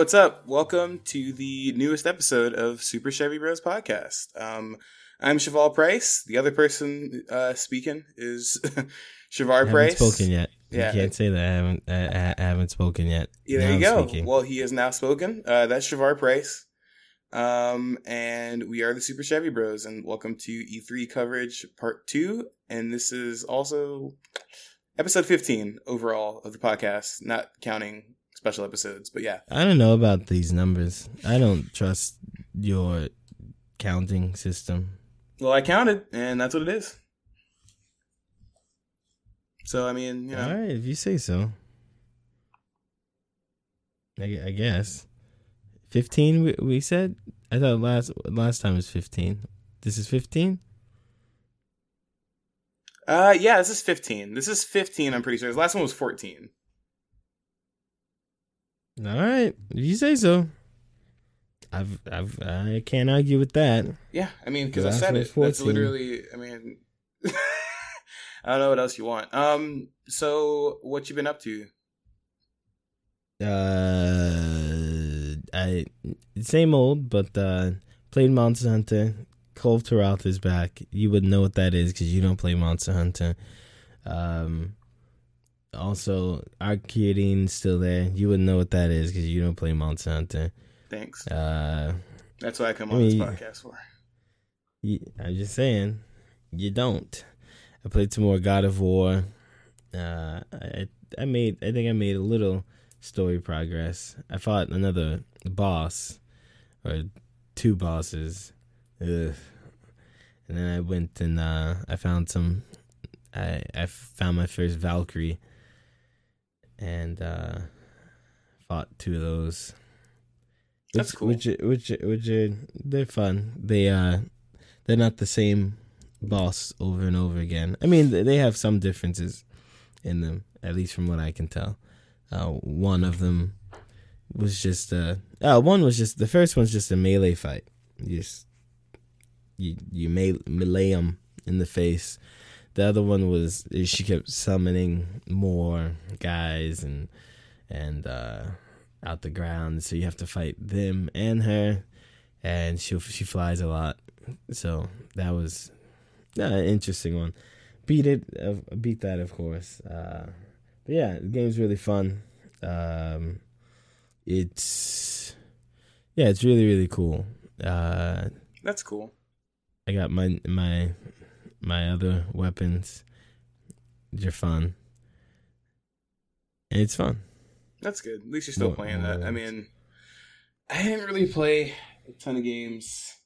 What's up? Welcome to the newest episode of Super Chevy Bros podcast. Um, I'm Cheval Price. The other person uh, speaking is Shavar I Price. haven't spoken yet. Yeah. You can't say that I haven't I, I haven't spoken yet. Yeah, there Now you go. speaking. Well, he has now spoken. Uh, that's Shavar Price. Um, and we are the Super Chevy Bros, and welcome to E3 coverage part two. And this is also episode 15 overall of the podcast, not counting special episodes. But yeah, I don't know about these numbers. I don't trust your counting system. well, I counted, and that's what it is. So I mean, you know, All right, if you say so. I, I guess. 15 we, we said? I thought last last time was 15. This is 15? uh, yeah, this is 15. This is 15. I'm pretty sure. The last one was 14. All right, if you say so. I've I've I can't argue with that. Yeah, I mean, because I said it. was That's literally. I mean, I don't know what else you want. Um, so what you been up to? Uh, I same old, but uh, played Monster Hunter. Kulve Taroth is back. You would know what that is because you don't play Monster Hunter. Um, also, Arcadine's still there. You wouldn't know what that is because you don't play Monster Hunter. Thanks. Uh, That's what I come I on this podcast for. you, I'm just saying, you don't. I played some more God of War. Uh, I I made I think I made a little story progress. I fought another boss or two bosses. Ugh. And then I went and uh, I found some. I I found my first Valkyrie, and uh, fought two of those. That's Which- cool. Which which which are they're fun. They uh they're not the same boss over and over again. I mean, they have some differences in them, at least from what I can tell. Uh, one of them was just uh, uh one was just the first one's just a melee fight. You just you you may melee them in the face. The other one was she kept summoning more guys and and uh out the ground, so you have to fight them and her, and she she flies a lot. So that was uh, an interesting one. Beat it, uh, beat that of course. Uh, but yeah, the game's really fun. Um, it's yeah, it's really really cool. Uh, That's cool. I got my my my other weapons. They're fun. And it's fun. That's good. At least you're still More- playing more that. I mean, I didn't really play a ton of games.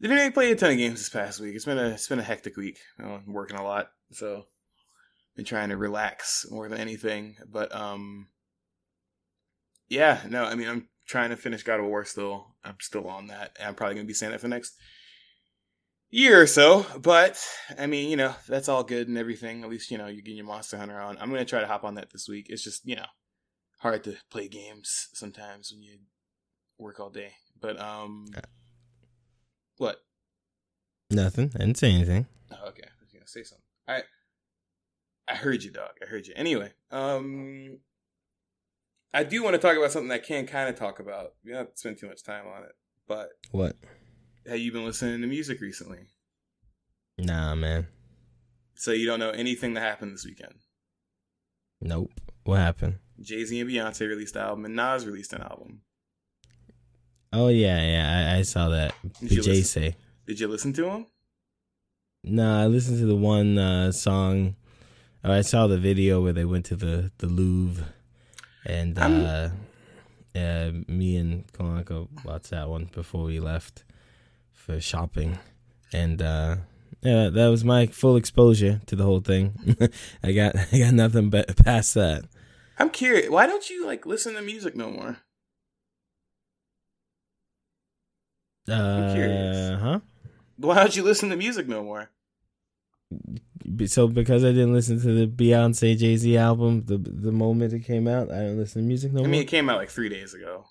Didn't really play a ton of games this past week. It's been a it's been a hectic week. I'm working a lot, so been trying to relax more than anything. But um, yeah, no, I mean, I'm trying to finish God of War still. I'm still on that. And I'm probably gonna be saying that for the next year or so. But I mean, you know, that's all good and everything. At least you know you're getting your Monster Hunter on. I'm gonna try to hop on that this week. It's just you know hard to play games sometimes when you work all day. But um, what? Nothing. I didn't say anything. Oh, okay, I was gonna say something. I I heard you, dog. I heard you. Anyway, um, I do want to talk about something I can kind of talk about. We don't have to spend too much time on it. But What? Have you been listening to music recently? Nah, man. So you don't know anything that happened this weekend. Nope. What happened? Jay Z and Beyonce released an album, and Nas released an album. Oh yeah, yeah. I, I saw that. Did Jay listen? say. Did you listen to them? No, I listened to the one uh, song. Or I saw the video where they went to the the Louvre, and uh, uh, me and Kalanko watched that one before we left for shopping, and uh, yeah, that was my full exposure to the whole thing. I got I got nothing but past that. I'm curious. Why don't you like listen to music no more? Uh, curious. huh? Why don't you listen to music no more? So because I didn't listen to the Beyonce Jay Z album the the moment it came out, I don't listen to music no I more. I mean, it came out like three days ago.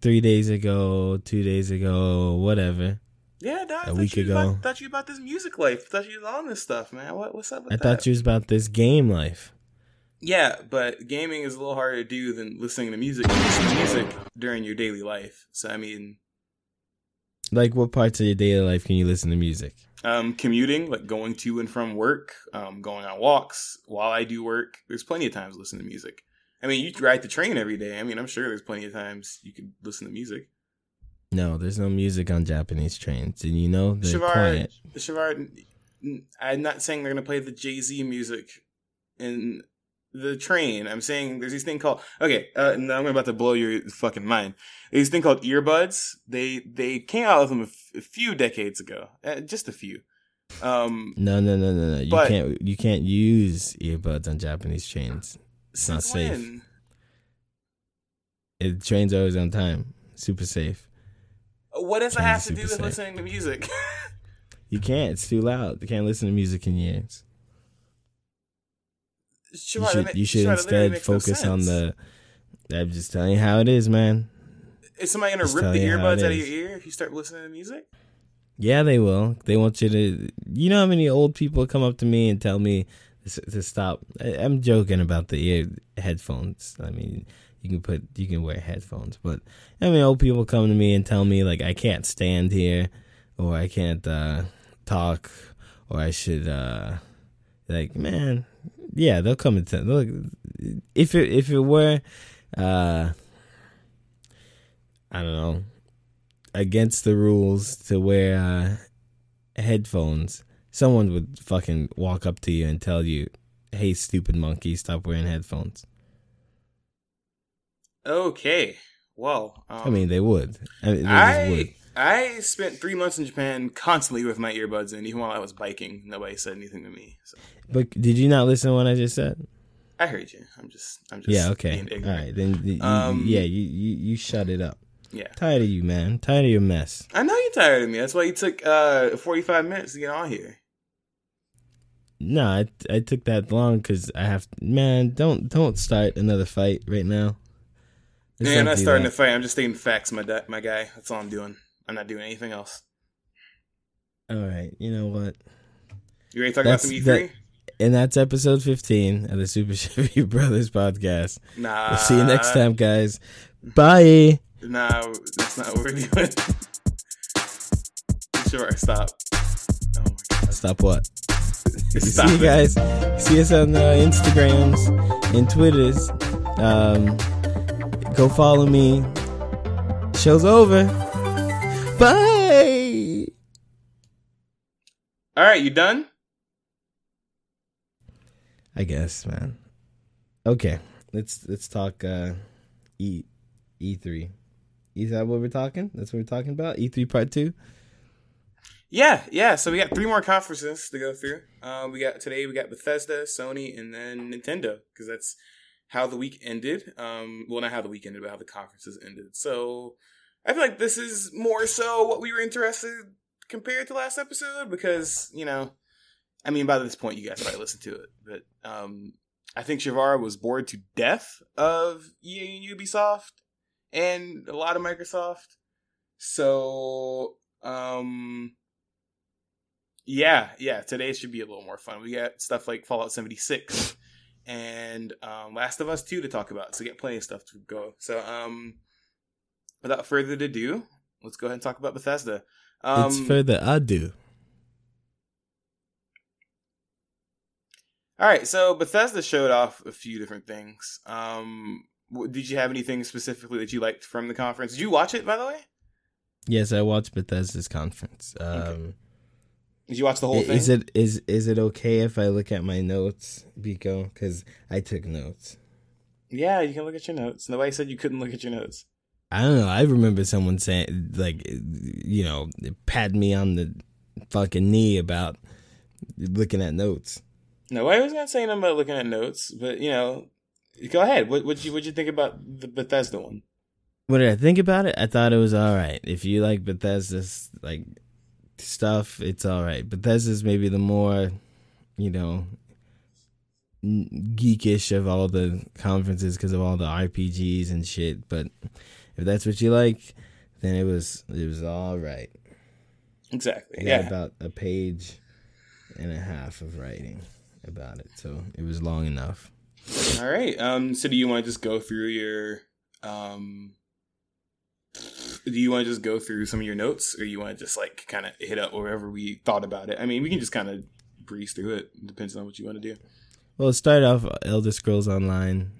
Three days ago, two days ago, whatever. yeah, I A thought week you ago. About, thought you about this music life. Thought you was on this stuff, man. What, what's up with I that? thought you was about this game life. Yeah, but gaming is a little harder to do than listening to music. Listen to music during your daily life. So I mean, Like, what parts of your daily life can you listen to music? um, commuting, like going to and from work, um, going on walks while I do work. There's plenty of times to listen to music. I mean, you ride the train every day. I mean, I'm sure there's plenty of times you could listen to music. No, there's no music on Japanese trains, and you know they're quiet. I'm not saying they're gonna play the Jay Z music in the train. I'm saying there's this thing called okay. Uh, now I'm about to blow your fucking mind. There's this thing called earbuds. They they came out with them a, f- a few decades ago, uh, just a few. Um, No, no, no, no, no. You can't. You can't use earbuds on Japanese trains. It's not safe. when? It trains always on time. Super safe. Uh, what does it have to do with safe. listening to music? You can't. It's too loud. You can't listen to music in your ears. You should. ma- You should instead makes no focus on the. I'm just telling you how it is, man. Is somebody gonna Just rip the earbuds out of your ear if you start listening to music? Yeah, they will. They want you to. You know how many old people come up to me and tell me to to stop. I'm joking about the ear headphones. I mean, you can put you can wear headphones, but I mean, old people come to me and tell me like I can't stand here, or I can't uh, talk, or I should uh, like man. Yeah, they'll come and tell. Look, if it if it were, uh, I don't know against the rules to wear uh, headphones, someone would fucking walk up to you and tell you, "Hey, stupid monkey, stop wearing headphones." Okay. Well, um, I mean, they would. I mean, they I would. I spent three months in Japan constantly with my earbuds in, even while I was biking. Nobody said anything to me. So But did you not listen to what I just said? I heard you. I'm just I'm just yeah. Okay. being All right. Then you, Um, yeah, you, you you shut it up. Yeah. Tired of you, man. Tired of your mess. I know you're tired of me. That's why you took uh 45 minutes to get on here. No, I I took that long because I have. Man, don't don't start another fight right now. Man, I'm not not starting that. to fight. I'm just stating facts, my di- my guy. That's all I'm doing. I'm not doing anything else. All right. You know what? You ready to talk That's- about some E3? that- And that's episode 15 of the Super Chevy Brothers podcast. Nah. We'll see you next time, guys. Bye. Nah, that's not what we're doing. sure, stop. Stop what? Stop see you guys. See us on uh, Instagrams and Twitters. Um, go follow me. Show's over. Bye. All right, you done? I guess, man. Okay, let's let's talk uh, E E three. Is that what we're talking? That's what we're talking about. E three part two. Yeah, yeah. So we got three more conferences to go through. Um, we got today. We got Bethesda, Sony, and then Nintendo because that's how the week ended. Um, well, not how the week ended, but how the conferences ended. So I feel like this is more so what we were interested compared to last episode because you know, I mean, by this point you guys probably listened to it, but um, I think Shavar was bored to death of EA and Ubisoft and a lot of Microsoft. So um yeah, yeah. Today should be a little more fun. We got stuff like Fallout 76 and um, Last of Us 2 to talk about. So get plenty of stuff to go. So um, without further ado, let's go ahead and talk about Bethesda. Um, it's further ado. all right, so Bethesda showed off a few different things. Um, did you have anything specifically that you liked from the conference? Did you watch it, by the way? Yes, I watched Bethesda's conference. Um, Did you watch the whole thing? is it is is it okay if I look at my notes, Biko? Because I took notes. Yeah, you can look at your notes. Nobody said you couldn't look at your notes. I don't know. I remember someone saying, like, you know, pat me on the fucking knee about looking at notes. No, I was not saying I'm about looking at notes, but you know, go ahead. What would you what you think about the Bethesda one? What did I think about it? I thought it was all right. If you like Bethesda's like stuff, it's all right. Bethesda's maybe the more, you know, geekish of all the conferences because of all the RPGs and shit. But if that's what you like, then it was it was all right. Exactly. Yeah. About a page and a half of writing about it, so it was long enough. All right. Um. So do you want to just go through your um? Do you want to just go through some of your notes, or you want to just like kind of hit up wherever we thought about it? I mean, we can just kind of breeze through it. it. Depends on what you want to do. Well, start off Elder Scrolls Online.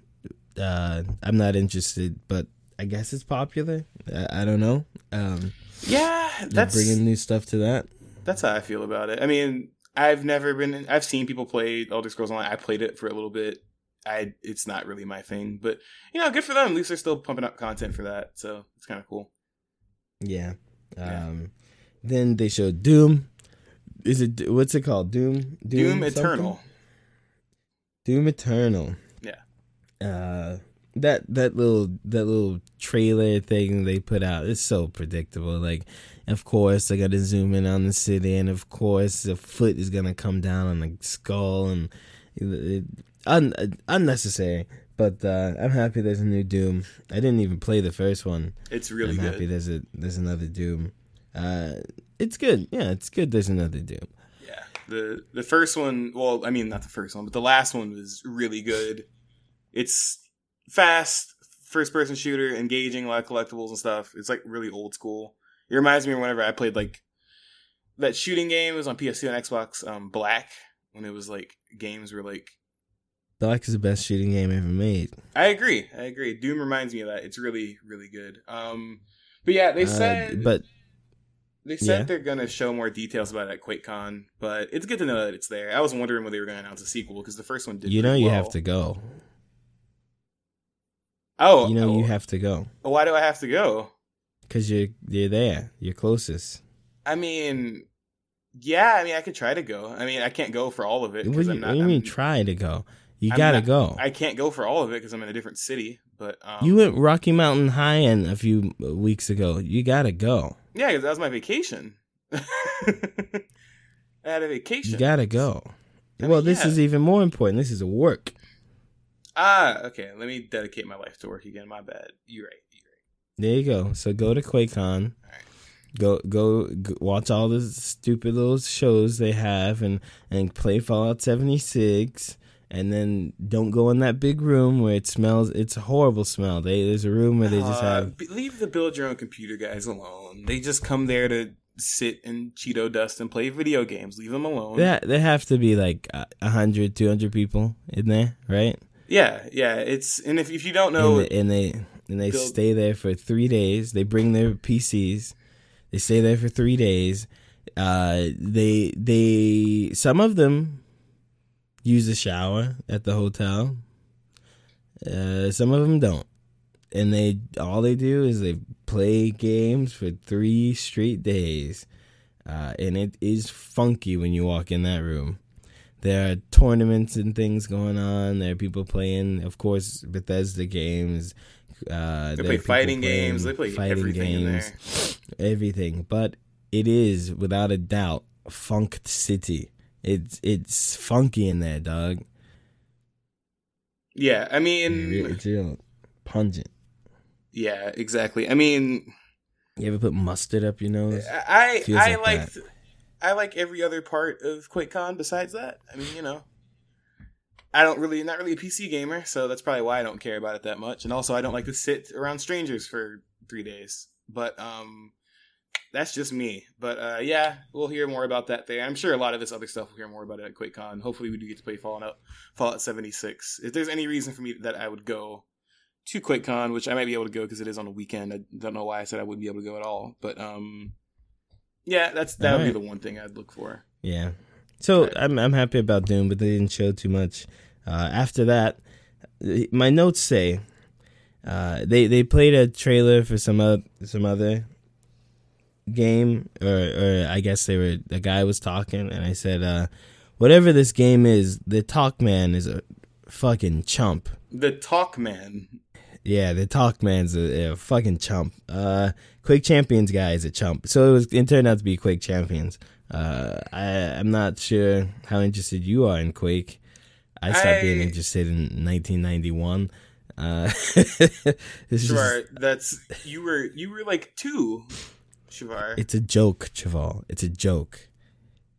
Uh, I'm not interested, but I guess it's popular. I, I don't know. Um, yeah, that's bringing new stuff to that. That's how I feel about it. I mean, I've never been. I've seen people play Elder Scrolls Online. I played it for a little bit. I it's not really my thing, but you know, good for them. At least they're still pumping up content for that, so it's kind of cool. Yeah. yeah. Um. Then they showed Doom. Is it what's it called? Doom. Doom, Doom Eternal. Doom Eternal. Yeah. Uh that that little that little trailer thing they put out is so predictable. Like, of course, I got to zoom in on the city, and of course, the foot is gonna come down on the skull, and it, it, un, unnecessary. But uh, I'm happy there's a new Doom. I didn't even play the first one. It's really I'm good. happy there's a there's another Doom. Uh, it's good. Yeah, it's good. There's another Doom. Yeah, the the first one. Well, I mean, not the first one, but the last one was really good. It's fast, first person shooter, engaging, a lot of collectibles and stuff. It's like really old school. It reminds me of whenever I played like that shooting game was on PS2 and Xbox, um, Black, when it was like games were like Black is the best shooting game ever made. I agree. I agree. Doom reminds me of that. It's really, really good. Um, but yeah, they uh, said, uh, but they said yeah. they're gonna show more details about it at QuakeCon. But it's good to know that it's there. I was wondering when they were gonna announce a sequel because the first one did. You know, you well. have to go. Oh, you know oh. you have to go. Why do I have to go? Because you're you're there. You're closest. I mean, yeah. I mean, I could try to go. I mean, I can't go for all of it. What do you, not, what do you mean try to go? You I'm gotta not, go. I can't go for all of it because I'm in a different city. But um, you went Rocky Mountain High end a few weeks ago. You gotta go. Yeah, because that was my vacation. I had a vacation. You gotta go. I well, mean, this yeah. is even more important. This is a work. Ah, okay. Let me dedicate my life to work again. My bad. You're right. You're right. There you go. So go to QuakeCon. Go, go go watch all the stupid little shows they have and and play Fallout 76 and then don't go in that big room where it smells it's a horrible smell. They there's a room where they just uh, have leave the build your own computer guys alone. They just come there to sit in Cheeto dust and play video games. Leave them alone. There, there have to be like a 100, 200 people in there, right? Yeah, yeah. It's and if if you don't know, and, the, and they and they build, stay there for three days. They bring their PCs. They stay there for three days. Uh, they they some of them use a shower at the hotel. Uh, some of them don't, and they all they do is they play games for three straight days, uh, and it is funky when you walk in that room. There are tournaments and things going on. There are people playing, of course, Bethesda games. Uh, they play fighting games. They play fighting games. Everything, but it is without a doubt Funked City. It's it's funky in there, dog. Yeah, I mean, it's real pungent. Yeah, exactly. I mean, you ever put mustard up your nose? I I like. I like every other part of QuakeCon besides that. I mean, you know, I don't really, not really a PC gamer, so that's probably why I don't care about it that much. And also, I don't like to sit around strangers for three days. But um, that's just me. But uh, yeah, we'll hear more about that there. I'm sure a lot of this other stuff we'll hear more about it at QuakeCon. Hopefully, we do get to play Fallout Fallout 76. If there's any reason for me that I would go to QuakeCon, which I might be able to go because it is on a weekend. I don't know why I said I wouldn't be able to go at all, but um, yeah, that's that would right. be the one thing I'd look for. Yeah. So right. I'm I'm happy about Doom, but they didn't show too much. Uh, after that, my notes say uh, they they played a trailer for some other some other game, or or I guess they were the guy was talking, and I said, uh, whatever this game is, the Talk Man is a fucking chump. The Talk Man. Yeah, the Talk Man's a, a fucking chump. Uh, Quake Champions guy is a chump. So it was. It turned out to be Quake Champions. Uh, I I'm not sure how interested you are in Quake. I stopped I- being interested in 1991. Uh, Shavar, just, that's you were you were like two, Shavar. it's a joke, Chaval. It's a joke.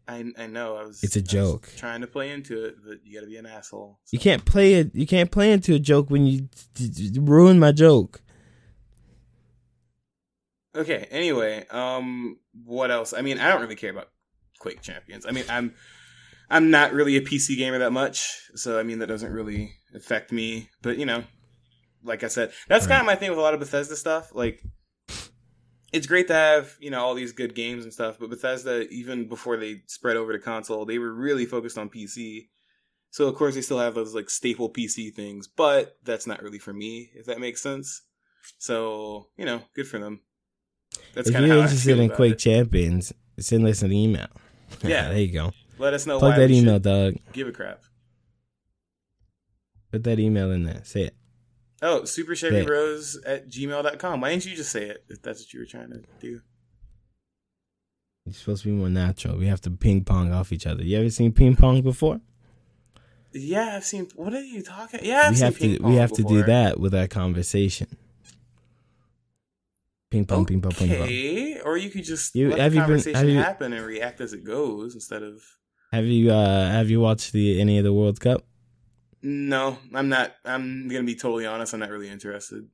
I I know. I was. It's a joke. trying to play into it, but you got to be an asshole. You can't play it. You can't play into a joke when you d- d- ruin my joke. Okay. Anyway, um, what else? I mean, I don't really care about Quake Champions. I mean, I'm I'm not really a PC gamer that much, so I mean that doesn't really affect me. But you know, like I said, that's kind of my thing with a lot of Bethesda stuff. Like, it's great to have you know all these good games and stuff, but Bethesda, even before they spread over to console, they were really focused on PC. So of course they still have those like staple PC things, but that's not really for me, if that makes sense. So you know, good for them. That's if kind of you're interested in Quake it. Champions, send us an email. Yeah. there you go. Let us know Plug that email, dog. give a crap. Put that email in there. Say it. Oh, super chevy bros at gmail.com. Why didn't you just say it if that's what you were trying to do? You're supposed to be more natural. We have to ping pong off each other. You ever seen ping pong before? Yeah, I've seen. What are you talking? Yeah, I've we seen have to. We have to do that with our conversation. Ping pong, ping pong, ping pong. Okay, or you could just You- let have the you been- conversation have you- happen and react as it goes instead of. Have you uh have you watched the any of the World Cup? No, I'm not. I'm gonna be totally honest. I'm not really interested.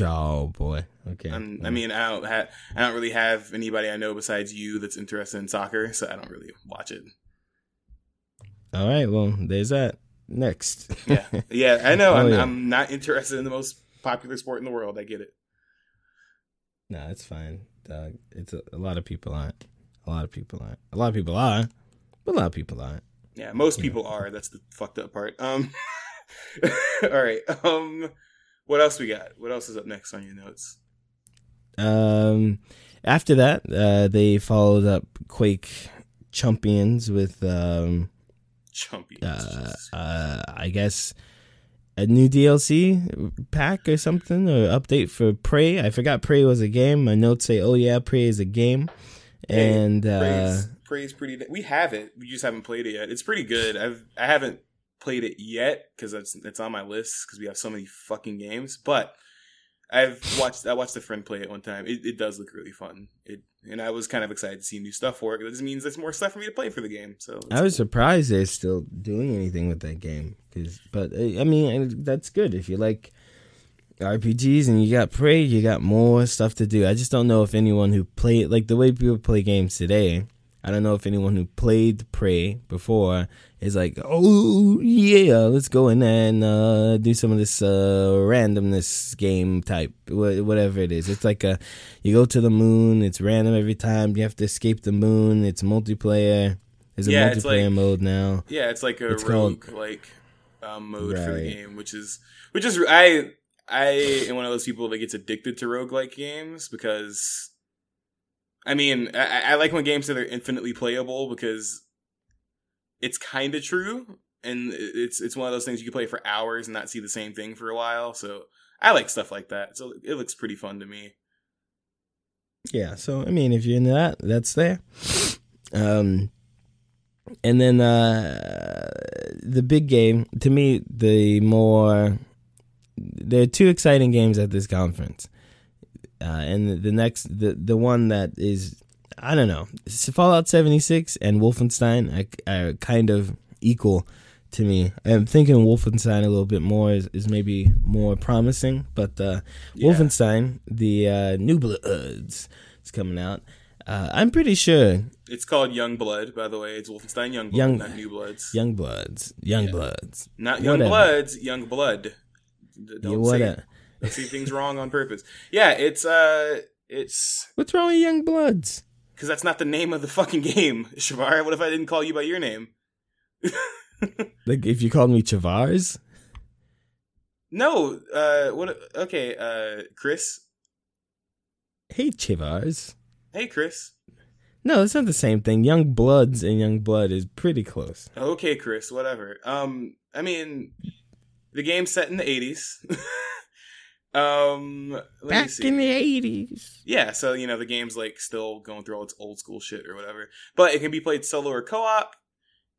Oh boy. Okay. I'm, I mm. mean, I don't have. I don't really have anybody I know besides you that's interested in soccer, so I don't really watch it. All right. Well, there's that. Next. Yeah, yeah, I know. Oh, I'm, yeah. I'm not interested in the most popular sport in the world. I get it. no, it's fine, dog. It's a, a lot of people aren't. A lot of people aren't. A lot of people are, but a lot of people aren't. Yeah, most people are. That's the fucked up part. Um, all right. Um, what else we got? What else is up next on your notes? Um, after that, uh, they followed up Quake Champions with um, Chumpy. uh, uh, I guess a new DLC pack or something or update for Prey. I forgot Prey was a game. My notes say, "Oh yeah, Prey is a game," and uh, praise, pretty. We have it. We just haven't played it yet. It's pretty good. I've I haven't played it yet because it's it's on my list because we have so many fucking games. But I've watched I watched a friend play it one time. It, it does look really fun. It and I was kind of excited to see new stuff for it. It just means there's more stuff for me to play for the game. So I was surprised they're still doing anything with that game. Cause, but uh, I mean, that's good if you like RPGs and you got Prey, you got more stuff to do. I just don't know if anyone who played like the way people play games today. I don't know if anyone who played Prey before is like, oh yeah, let's go in and uh, do some of this uh, randomness game type, wha- whatever it is. It's like a, you go to the moon. It's random every time. You have to escape the moon. It's multiplayer. There's a Yeah, it's multiplayer like- mode now. Yeah, it's like a It's called- rogue like um, mode for the game, which is which is I I am one of those people that gets addicted to roguelike games because I mean I, I like when games that are infinitely playable because it's kind of true and it's it's one of those things you can play for hours and not see the same thing for a while. So I like stuff like that. So it looks pretty fun to me. Yeah, so I mean, if you're into that, that's there. Um, and then uh, the big game to me, the more there are two exciting games at this conference, uh, and the, the next, the the one that is, I don't know, Fallout 76 and Wolfenstein are, are kind of equal to me. I'm thinking Wolfenstein a little bit more is, is maybe more promising, but uh, Yeah. Wolfenstein, the uh, New Bloods, is coming out. Uh, I'm pretty sure It's called Young Blood, by the way. It's Wolfenstein Young Blood, Young- not New Bloods. Young Bloods, Young Yeah. Bloods, Not Young Whatever. Bloods, Young Blood. Yeah, Don't what say, a- don't things wrong on purpose. Yeah, it's uh, it's What's wrong with Young Bloods? because that's not the name of the fucking game, Shavar. What if I didn't call you by your name? Like if you called me Chavars, no, uh, what? Okay, uh, Chris. hey Chavars. Hey, Chris. No, it's not the same thing. Young Bloods and Young Blood is pretty close. Okay, Chris, whatever. Um, I mean, the game's set in the eighties. um, Back in the eighties. Yeah, so you know the game's like still going through all its old school shit or whatever, but it can be played solo or co-op,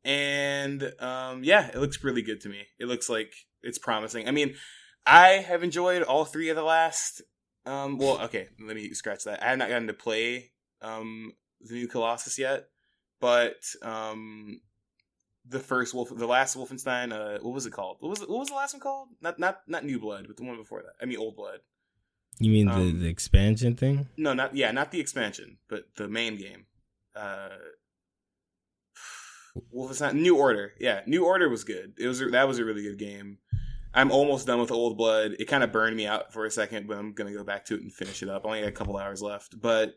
and um, yeah, it looks really good to me. It looks like it's promising. I mean, I have enjoyed all three of the last. Um, well, okay, let me scratch that. I have not gotten to play um the new Colossus yet, but um the first Wolf, the last Wolfenstein. Uh, what was it called? What was what was the last one called? Not not not New Blood, but the one before that. I mean, Old Blood. You mean Um, the, the expansion thing? No, not yeah, not the expansion, but the main game. Uh Wolfenstein New Order. Yeah, New Order was good. It was that was a really good game. I'm almost done with Old Blood. It kind of burned me out for a second, but I'm gonna go back to it and finish it up. I only got a couple hours left, but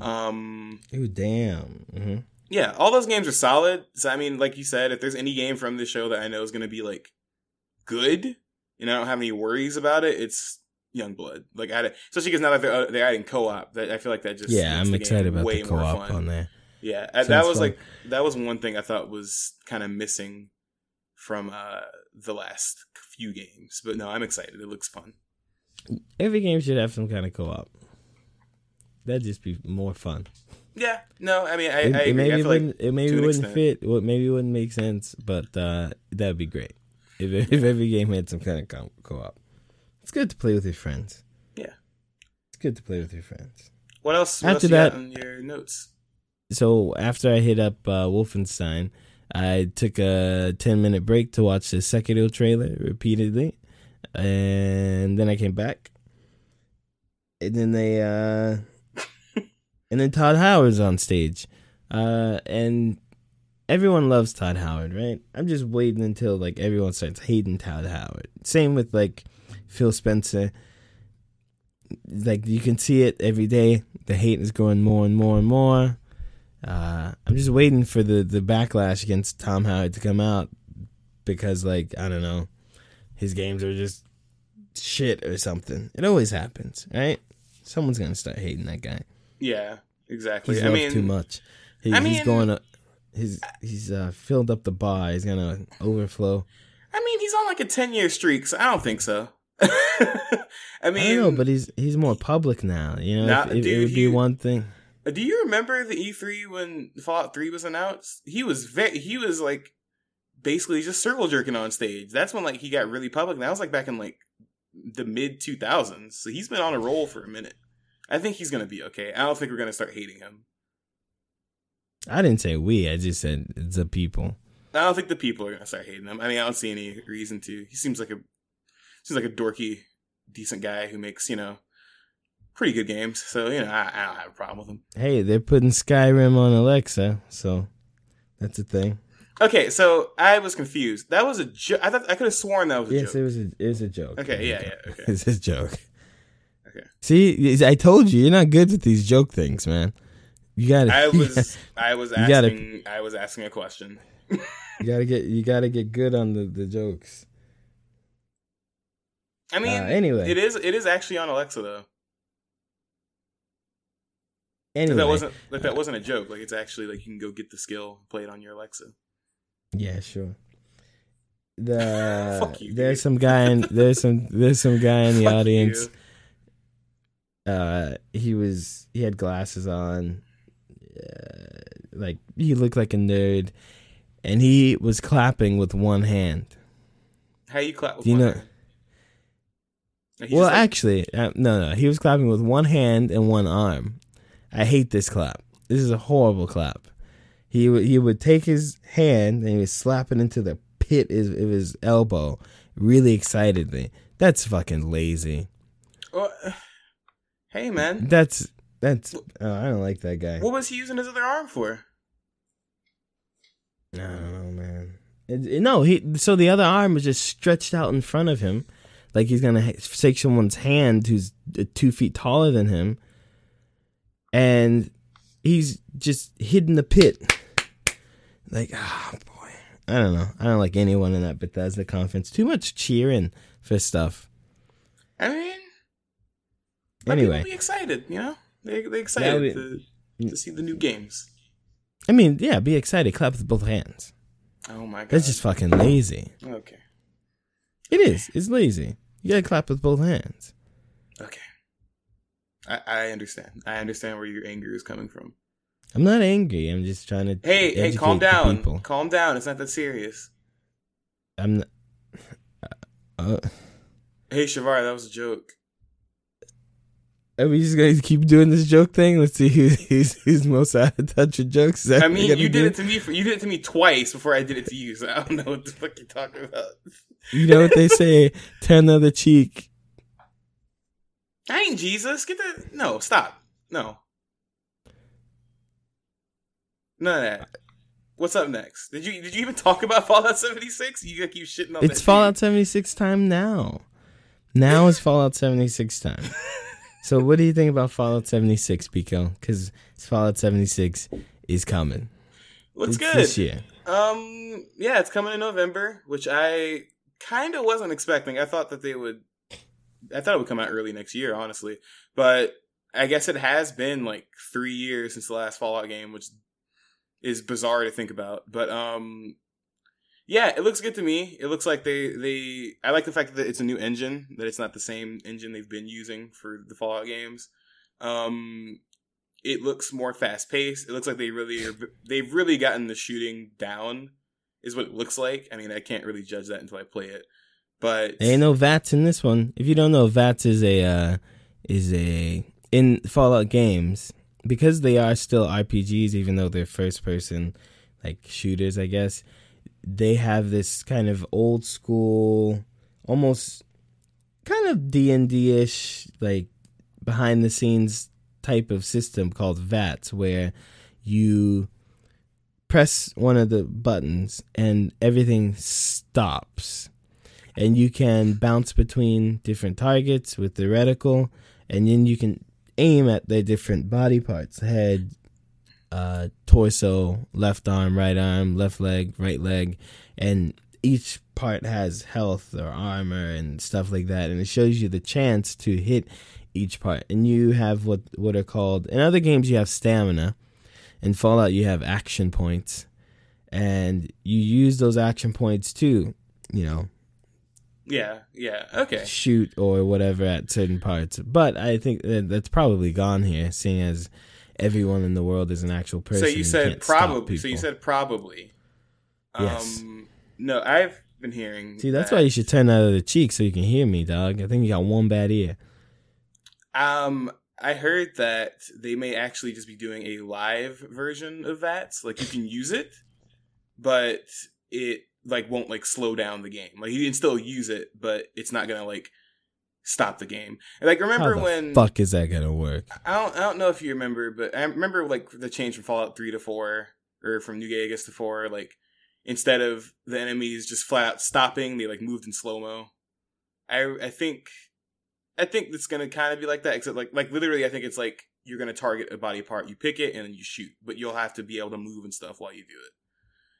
um, Ooh, damn. hmm yeah, all those games are solid. So I mean, like you said, if there's any game from this show that I know is gonna be like good, and I don't have any worries about it, it's Young Blood. Like, I, especially because now that they're, uh, they're adding co-op, that I feel like that just Yeah, I'm excited about way the co-op fun. on there. Yeah, uh, Sounds that was fun. like that was one thing I thought was kind of missing from uh the last few games. But no, I'm excited. It looks fun. Every game should have some kind of co-op. That'd just be more fun. Yeah, no, I mean, I, it, I it maybe I feel wouldn't, it maybe wouldn't extent. fit. Well, maybe it wouldn't make sense, but uh, that'd be great if if every game had some kind of co- co-op. It's good to play with your friends. Yeah. it's good to play with your friends. what else? What After else that- on your notes? So after I hit up uh, Wolfenstein, I took a ten minute break to watch the Sekiro trailer repeatedly, and then I came back, and then they uh, and then Todd Howard's on stage, uh, and everyone loves Todd Howard, right? I'm just waiting until like everyone starts hating Todd Howard. Same with like Phil Spencer. Like you can see it every day. The hate is growing more and more and more. Uh, I'm just waiting for the the backlash against Tom Howard to come out because like I don't know, his games are just shit or something. It always happens, right? Someone's gonna start hating that guy. Yeah, exactly. He's I mean, too much. He, I he's going to he's he's uh, filled up the bar. He's gonna overflow. I mean, he's on like a ten year streak, so I don't think so. I I mean, don't know, but he's he's more public now. You know, Nah, if, if it would be he- one thing. Do you remember the E3 when Fallout 3 was announced? He was very, he was like basically just circle jerking on stage. That's when like he got really public. And that was like back in like the mid 2000s. So he's been on a roll for a minute. I think he's going to be okay. I don't think we're going to start hating him. I didn't say we. I just said the people. I don't think the people are going to start hating him. I mean, I don't see any reason to. He seems like a seems like a dorky decent guy who makes, you know, pretty good games. So, you know, I, I don't have a problem with him. Hey, they're putting Skyrim on Alexa, so that's a thing. Okay, so I was confused. That was a joke. I thought I could have sworn that was a Yes, joke. Yes, it was a it was a joke. Okay, yeah, yeah, okay. It's a joke. Okay. See, I told you, you're not good with these joke things, man. You gotta, I was I was You gotta- asking I was asking a question. You gotta get, you gotta get good on the, the jokes. I mean, Uh, anyway. it is it is actually on Alexa though. Anyway, that wasn't like that wasn't a joke, like it's actually like you can go get the skill, play it on your Alexa. yeah, sure. The Fuck you, there's dude. some guy in there's some there's some guy in the Fuck audience. you. Uh he was he had glasses on uh, like he looked like a nerd and he was clapping with one hand. How you clap with Do you one know- hand? Well like- actually uh, no no he was clapping with one hand and one arm. I hate this clap. This is a horrible clap. He would he would take his hand and he would slap it into the pit of of his elbow. Really excitedly that's fucking lazy. Well, hey man, that's that's oh, i don't like that guy what was he using his other arm for? I don't know, man. It, it- no, he. So the other arm was just stretched out in front of him, like he's gonna ha- shake someone's hand who's uh, two feet taller than him, and he's just hidden the pit. Like, ah, boy, I don't know. I don't like anyone in that Bethesda conference. Too much cheering for stuff. I mean, Anyway. be excited. You know, they they excited. to, to see the new games. I mean, yeah, be excited. Clap with both hands. Oh my god. That's just fucking lazy. okay. It is. It's lazy. You gotta clap with both hands. Okay. I, I understand. I understand where your anger is coming from. I'm not angry. I'm just trying to. Hey, hey, calm down. people. Calm down. It's not that serious. I'm. Not, uh, Hey, Shavar, that was a joke. Are we just gonna keep doing this joke thing? Let's see who, who's who's most out of touch with jokes. I mean, you did do? it to me. For, you did it to me twice before I did it to you. So I don't know what the fuck you're talking about. You know what they say? Turn the other cheek. I ain't Jesus. Get that. No, stop. No. None of that. What's up next? Did you did you even talk about Fallout 76? You keep shitting on It's Fallout 76 time now. Now is Fallout 76 time. So what do you think about Fallout 76, Pico? Because Fallout 76 is coming. What's It's good? This year. Um, yeah, it's coming in November, which I kind of wasn't expecting. I thought that they would. I thought it would come out early next year, honestly. But I guess it has been like three years since the last Fallout game, which is bizarre to think about. But um, yeah, it looks good to me. It looks like they they. I like the fact that it's a new engine, that it's not the same engine they've been using for the Fallout games. Um, it looks more fast paced. It looks like they really are, they've really gotten the shooting down, is what it looks like. I mean, I can't really judge that until I play it, but There ain't no VATS in this one. If you don't know, VATS is a uh, is a in Fallout games because they are still RPGs, even though they're first person like shooters. I guess they have this kind of old school, almost kind of D and D ish, like behind the scenes type of system called VATS, where you press one of the buttons and everything stops. And you can bounce between different targets with the reticle, and then you can aim at their different body parts head, uh, torso, left arm, right arm, left leg, right leg, and each part has health or armor and stuff like that, and it shows you the chance to hit each part. And you have what what are called in other games you have stamina. In Fallout you have action points, and you use those action points to, you know, yeah, yeah, okay, shoot or whatever at certain parts. But I think that that's probably gone here, seeing as everyone in the world is an actual person. so you said can't probably. So you said probably. Yes. Um, no, I've been hearing. See, that's that- why you should turn out of the cheek so you can hear me, dog. I think you got one bad ear. Um, I heard that they may actually just be doing a live version of that. Like you can use it, but it like won't like slow down the game. Like you can still use it, but it's not gonna like stop the game. And like remember How the when fuck is that gonna work? I don't I don't know if you remember, but I remember like the change from Fallout three to four or from New Vegas to four. Like instead of the enemies just flat out stopping, they like moved in slow mo. I I think I think it's gonna kind of be like that, except like like literally, I think it's like you're gonna target a body part, you pick it, and then you shoot, but you'll have to be able to move and stuff while you do it.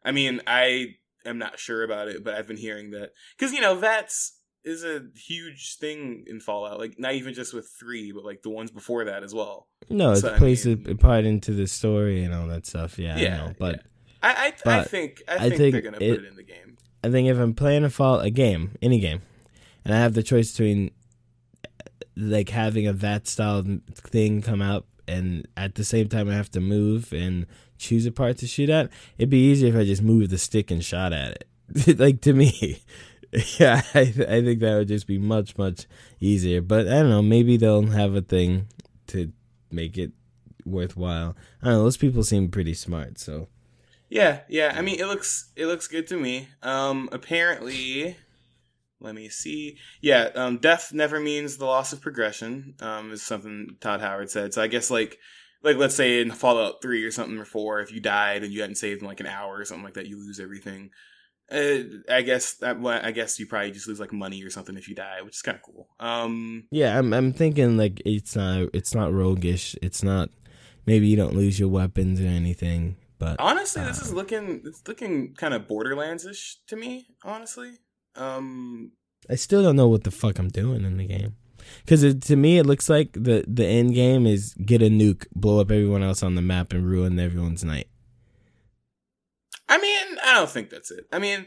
I mean, I am not sure about it, but I've been hearing that because you know VATS is a huge thing in Fallout. Like not even just with three, but like the ones before that as well. No, it So, I plays mean- a, part into the story and all that stuff. Yeah, Yeah, I know. But I I, I But think I I think, think they're gonna it- put it in the game. I think if I'm playing a fall a game, any game, and I have the choice between like having a VAT style thing come out and at the same time I have to move and choose a part to shoot at, it'd be easier if I just moved the stick and shot at it. like to me. Yeah, I, th- I think that would just be much much easier. But I don't know, maybe they'll have a thing to make it worthwhile. I don't know. Those people seem pretty smart, so Yeah, yeah. I mean, it looks it looks good to me. Um, apparently, let me see. Yeah, um, death never means the loss of progression. Um, is something Todd Howard said. So I guess like like let's say in Fallout Three or something or four, if you died and you hadn't saved in like an hour or something like that, you lose everything. Uh, I guess that well, I guess you probably just lose like money or something if you die, which is kind of cool. Um, Yeah, I'm I'm thinking like it's not it's not roguish. It's not maybe you don't lose your weapons or anything, but honestly, this Uh, is looking it's looking kind of Borderlands ish to me. Honestly, um, I still don't know what the fuck I'm doing in the game. Because to me, it looks like the the end game is get a nuke, blow up everyone else on the map, and ruin everyone's night. I mean, I don't think that's it. I mean,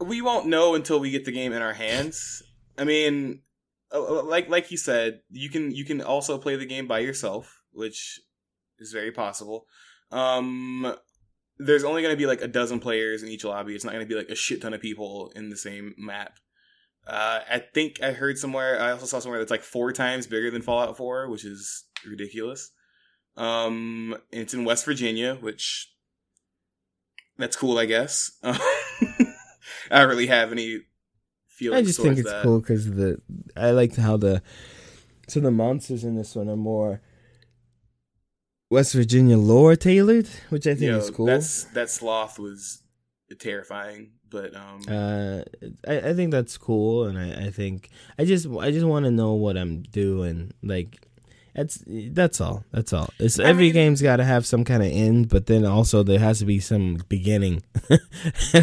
we won't know until we get the game in our hands. I mean, uh, uh, like like you said, you can you can also play the game by yourself, which is very possible. Um, there's only going to be like a dozen players in each lobby. It's not going to be like a shit ton of people in the same map. Uh, I think I heard somewhere. I also saw somewhere that's like four times bigger than Fallout 4, which is ridiculous. Um, it's in West Virginia, which that's cool, I guess. I don't really have any feelings. I just think it's that. cool because the I liked how the so the monsters in this one are more West Virginia lore tailored, which I think Yo, is cool. That's that sloth was terrifying, but um, uh, I, I think that's cool, and I, I think I just I just want to know what I'm doing. Like that's that's all. That's all. It's I every mean- game's got to have some kind of end, but then also there has to be some beginning.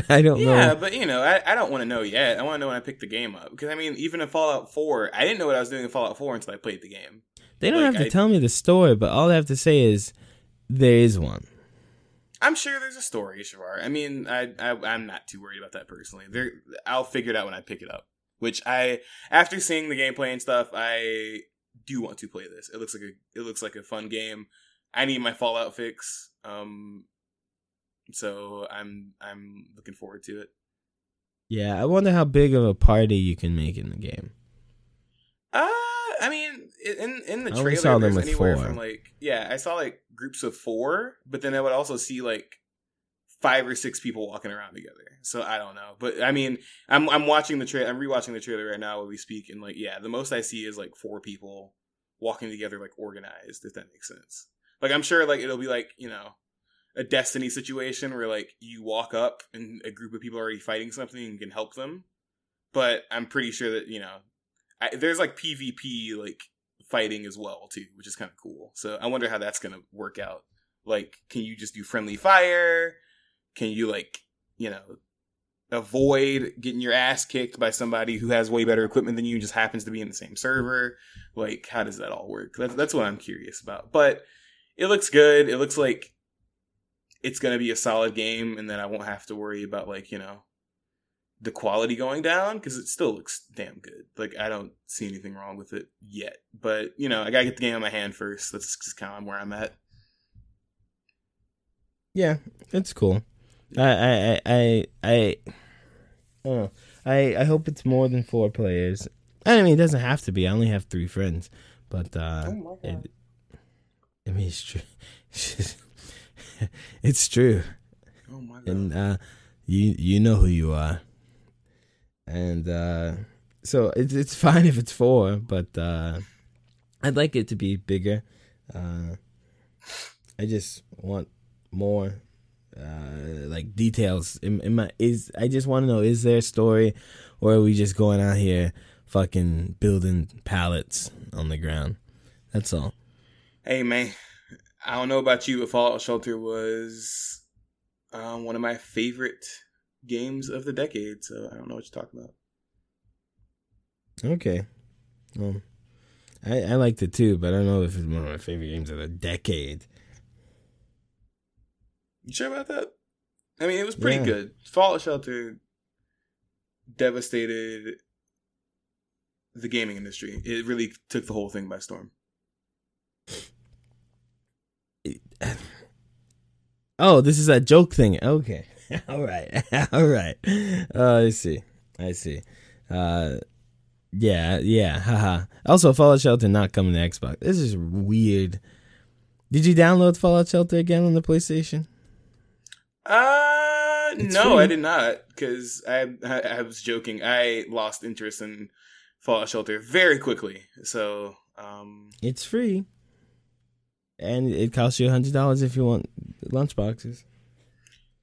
I don't yeah, know. but you know, I, I don't want to know yet. I want to know when I pick the game up because I mean, even in Fallout Four, I didn't know what I was doing in Fallout Four until I played the game. They don't like, have to I- tell me the story, but all they have to say is there is one. I'm sure there's a story, Shavar. I mean, I, I I'm not too worried about that personally. There, I'll figure it out when I pick it up. Which I, after seeing the gameplay and stuff, I do want to play this. It looks like a it looks like a fun game. I need my Fallout fix. Um, so I'm I'm looking forward to it. Yeah, I wonder how big of a party you can make in the game. Uh, I mean, in in the trailer, saw them there's anywhere four. from like yeah, I saw like groups of four, but then I would also see like five or six people walking around together. So I don't know, but I mean, I'm I'm watching the trailer. I'm rewatching the trailer right now while we speak, and like yeah, the most I see is like four people walking together, like organized. If that makes sense. Like I'm sure like it'll be like you know a destiny situation where like you walk up and a group of people are already fighting something and can help them. But I'm pretty sure that you know I, there's like PvP like fighting as well too, which is kind of cool. So I wonder how that's gonna work out. Like, can you just do friendly fire? Can you like you know avoid getting your ass kicked by somebody who has way better equipment than you just happens to be in the same server? Like, how does that all work? That's that's what I'm curious about. But it looks good. It looks like it's gonna be a solid game, and then I won't have to worry about like you know the quality going down because it still looks damn good. Like I don't see anything wrong with it yet, but you know I gotta get the game in my hand first. That's just kind of where I'm at. Yeah, it's cool. I I I I oh, I I hope it's more than four players. I mean, it doesn't have to be. I only have three friends, but uh, Oh it, I mean, it's true. it's true, Oh my god! and uh, you you know who you are, and uh, so it's it's fine if it's four, but uh, I'd like it to be bigger. Uh, I just want more uh like details in, in my is i just want to know is there a story or are we just going out here fucking building pallets on the ground that's all Hey man, I don't know about you, but Fallout Shelter was um, one of my favorite games of the decade. So I don't know what you're talking about. okay well i i liked it too but i don't know if it's one of my favorite games of the decade You sure about that? I mean, it was pretty Yeah. good. Fallout Shelter devastated the gaming industry. It really took the whole thing by storm. oh this is a joke thing okay all right all right uh i see i see uh yeah yeah haha also fallout shelter not coming to xbox this is weird did you download fallout shelter again on the playstation Uh, It's no, free. I did not because I, I I was joking. I lost interest in Fallout Shelter very quickly. So, um, it's free and it costs you a hundred dollars if you want lunch boxes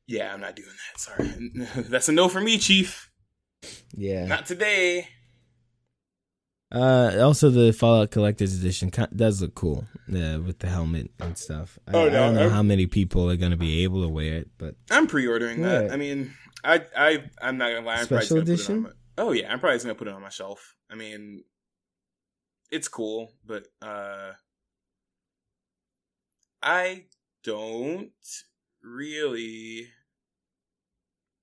yeah, I'm not doing that. Sorry, that's a no for me, Chief. yeah Not today. Uh, also the Fallout Collector's Edition does look cool, uh, with the helmet and stuff. I, Oh, I don't know I'm- how many people are gonna be able to wear it, but I'm pre-ordering that. I mean, I I I'm not gonna lie. I'm Special gonna put it on edition? my- oh yeah, I'm probably just gonna put it on my shelf. I mean, it's cool, but uh, I don't really,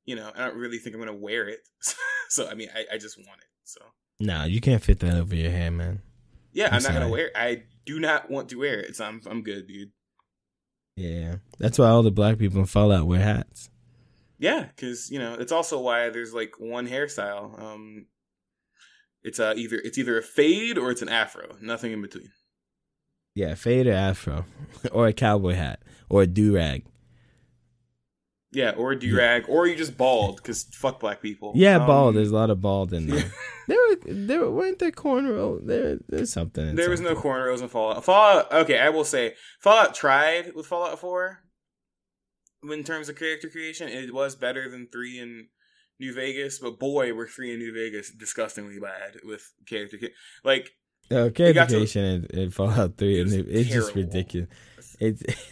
you know, I don't really think I'm gonna wear it. so I mean, I, I just want it. So Nah, you can't fit that over your hair, man. yeah, I'm, I'm not gonna wear. it. I do not want to wear it. So I'm I'm good, dude. Yeah, that's why all the black people in Fallout wear hats. Yeah, because you know it's also why there's like one hairstyle. Um, it's uh either it's either a fade or it's an afro. Nothing in between. Yeah, fade or afro, or a cowboy hat, or a do rag. Yeah, or a do rag, or you just bald because fuck black people. Yeah, Um, bald. There's a lot of bald in there. there, were, there weren't there cornrows. There, there's something. in There was no cornrows in Fallout. Fallout. Okay, I will say Fallout tried with Fallout Four. In terms of character creation, it was better than three in New Vegas, but boy, were three in New Vegas disgustingly bad with character. Like Uh, got to- characterization in, in Fallout Three, and it, it's just ridiculous. It's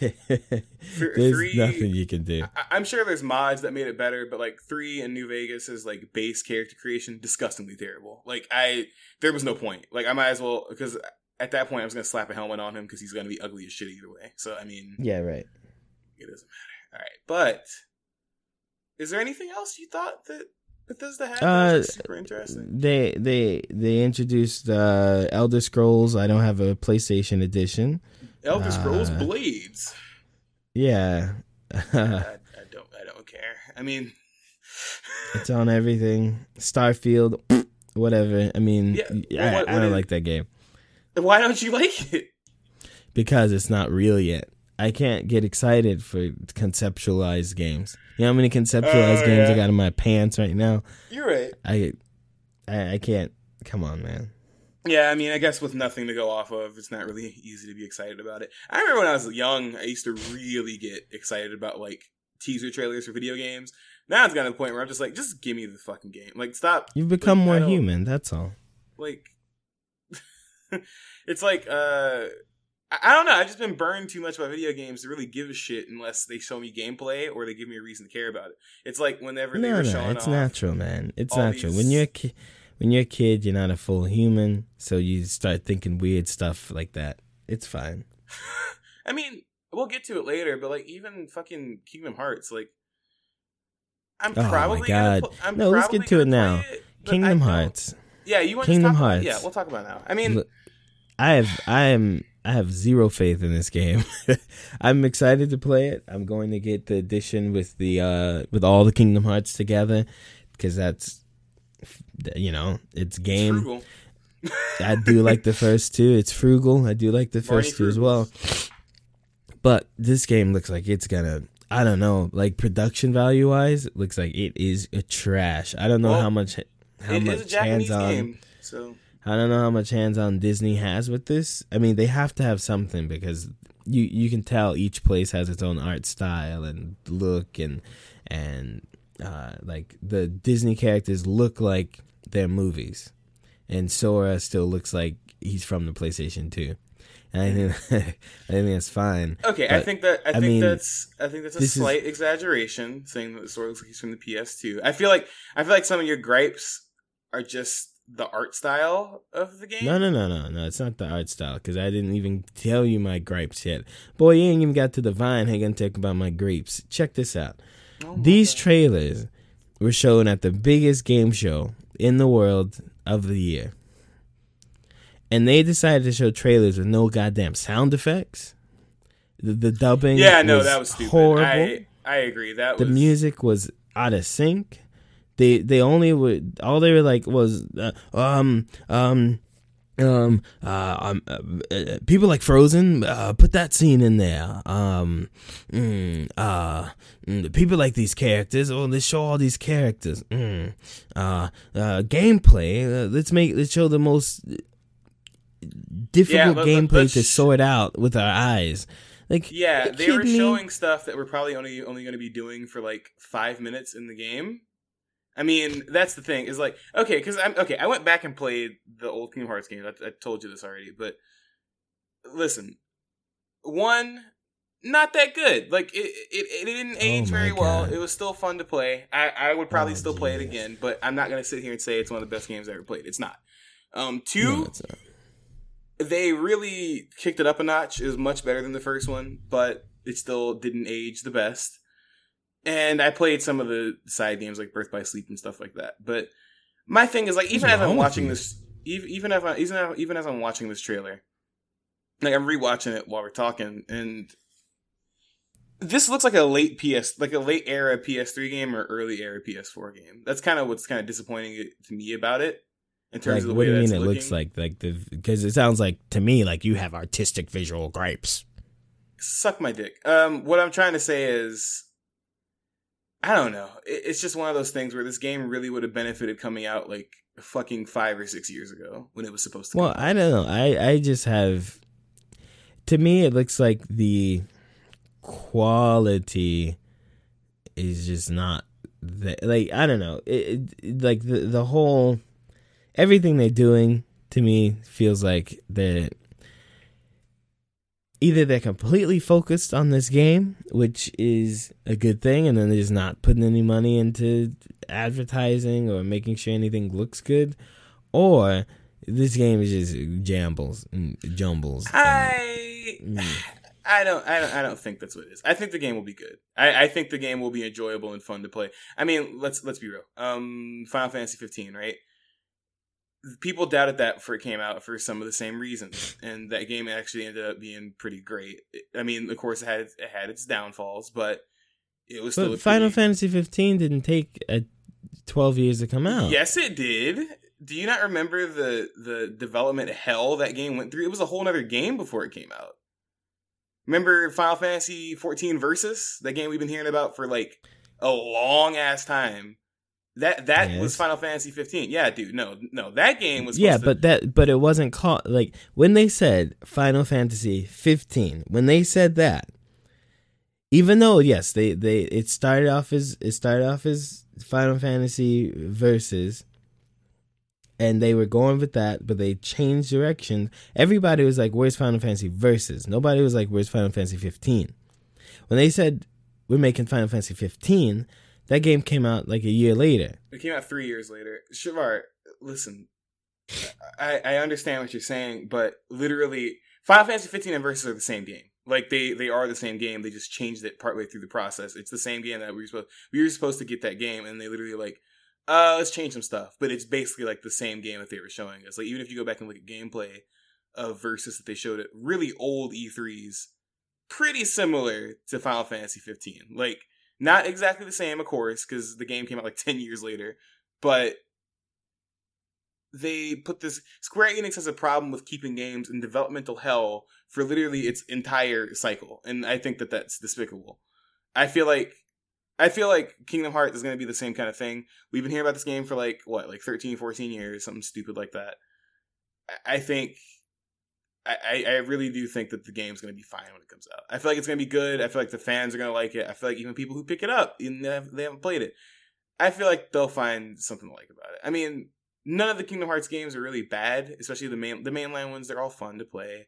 there's three- nothing you can do. I- I'm sure there's mods that made it better, but like three in New Vegas is like base character creation disgustingly terrible. Like I, there was no point. Like I might as well because at that point I was gonna slap a helmet on him because he's gonna be ugly as shit either way. So I mean, Yeah, right. it doesn't matter. All right, but is there anything else you thought that Bethesda had that Uh, super interesting? They they they introduced uh, Elder Scrolls. I don't have a PlayStation edition. Elder Scrolls uh, Blades. Yeah, I, I don't. I don't care. I mean, it's on everything. Starfield, whatever. I mean, Yeah, I, what- I what don't like that game why don't you like it? because it's not real yet. I can't get excited for conceptualized games. You know how many conceptualized Oh, games I got in my pants right now? You're right. I, I, I can't. Come on, man. Yeah, I mean, I guess with nothing to go off of, it's not really easy to be excited about it. I remember when I was young, I used to really get excited about like teaser trailers for video games. Now it's gotten to the point where I'm just like, just give me the fucking game. Like, stop. You've become Like, more human. That's all. Like, it's like, uh, I I don't know. I've just been burned too much by video games to really give a shit unless they show me gameplay or they give me a reason to care about it. It's like whenever they No, were no, showing it's off. natural, man. It's natural. these- When you're a ki- when you're a kid, you're not a full human, so you start thinking weird stuff like that. It's fine. I mean, we'll get to it later, but like even fucking Kingdom Hearts, like I'm Oh my probably God. Gonna pl- I'm No, let's get to it now. it, Kingdom Hearts. Yeah, you want Kingdom to talk about- Hearts. Yeah, we'll talk about it now. I mean, Look, I have I am I have zero faith in this game. I'm excited to play it. I'm going to get the edition with the uh with all the Kingdom Hearts together because that's you know it's game. frugal. I do like the first two. It's frugal. I do like the Barney first two as well. But this game looks like it's gonna. I don't know, like production value wise, it looks like it is a trash. I don't know Well, how much how much hands on. game, so I don't know how much hands on Disney has with this. I mean, they have to have something because you you can tell each place has its own art style and look and and uh, like the Disney characters look like their movies, and Sora still looks like he's from the PlayStation Two. And I think I think that's fine. okay. I think that I, I think mean, that's I think that's a this is- slight exaggeration saying that the story looks like he's from the PS2. I feel like I feel like some of your gripes are just the art style of the game. No, no, no, no, no. It's not the art style because I didn't even tell you my gripes yet. Boy, you ain't even got to the vine. Hey, gonna talk about my grapes. Check this out. Oh These God. trailers were shown at the biggest game show in the world of the year. And they decided to show trailers with no goddamn sound effects. The, the dubbing yeah, no, that was stupid. horrible. I I agree. That the was music was out of sync. They they only would all they were like was uh, um um um uh, um uh, uh, people like Frozen uh, put that scene in there um mm, uh mm, people like these characters oh let's show all these characters mm, uh uh gameplay uh, let's make let's show the most difficult let- gameplay to sort out with our eyes like Yeah, they were me? showing stuff that we're probably only only going to be doing for like five minutes in the game. I mean, that's the thing is like okay, because I'm okay. I went back and played the old Kingdom Hearts games. I, I told you this already, but listen, one not that good. Like it, it, it didn't age Oh very well. It was still fun to play. I, I would probably Oh, still play it again, but I'm not going to sit here and say it's one of the best games I ever played. It's not. Um, two, No, they really kicked it up a notch. It was much better than the first one, but it still didn't age the best. And I played some of the side games like Birth by Sleep and stuff like that. But my thing is like even as I'm watching this, even even as I, even even as I'm watching this trailer, like I'm rewatching it while we're talking, and this looks like a late PS, like a late era PS3 game or early era PS4 game. That's kind of what's kind of disappointing to me about it. In terms like, of the what way do you mean it looking. looks like like the because it sounds like to me like you have artistic visual gripes. suck my dick. Um, what I'm trying to say is, I don't know. It, it's just one of those things where this game really would have benefited coming out like fucking five or six years ago when it was supposed to. Well. I don't know. I I just have to me it looks like the quality is just not that like I don't know. It, it like the the whole everything they're doing to me feels like they're either they're completely focused on this game, which is a good thing, and then they're just not putting any money into advertising or making sure anything looks good, or this game is just jambles and jumbles. and- I. Mm. I don't, I don't, I don't think that's what it is. I think the game will be good. I, I think the game will be enjoyable and fun to play. I mean, let's let's be real. Um, Final Fantasy 15, right? People doubted that before it came out for some of the same reasons, and that game actually ended up being pretty great. I mean, of course, it had it had its downfalls, but it was still. But Final pretty- Fantasy 15 didn't take a 12 years to come out. Yes, it did. Do you not remember the the development hell that game went through? It was a whole other game before it came out. Remember Final Fantasy 14 Versus, that game we've been hearing about for like a long ass time. That that Yes. was Final Fantasy 15. Yeah, dude. No, no, that game was. yeah, supposed to- but that but it wasn't called like when they said Final Fantasy 15. When they said that, even though yes, they they it started off as it started off as Final Fantasy versus, and they were going with that, but they changed direction. Everybody was like, "Where's Final Fantasy versus?" Nobody was like, "Where's Final Fantasy 15?" When they said we're making Final Fantasy 15, that game came out like a year later. It came out three years later. Shavar, listen, I, I understand what you're saying, but literally, Final Fantasy 15 and Versus are the same game. Like they they are the same game. They just changed it partway through the process. It's the same game that we were supposed we were supposed to get that game, and they literally like, uh, let's change some stuff. But it's basically like the same game that they were showing us. Like even if you go back and look at gameplay of Versus that they showed at really old E3s, pretty similar to Final Fantasy 15. Like not exactly the same, of course, because the game came out like 10 years later, but they put this. Square Enix has a problem with keeping games in developmental hell for literally its entire cycle, and I think that that's despicable. I feel like. I feel like Kingdom Hearts is going to be the same kind of thing. We've been hearing about this game for like, what, like 13, 14 years, something stupid like that. I- I think I, I really do think that the game's going to be fine when it comes out. I feel like it's going to be good. I feel like the fans are going to like it. I feel like even people who pick it up, even if they haven't played it, I feel like they'll find something to like about it. I mean, none of the Kingdom Hearts games are really bad, especially the main the mainline ones. They're all fun to play.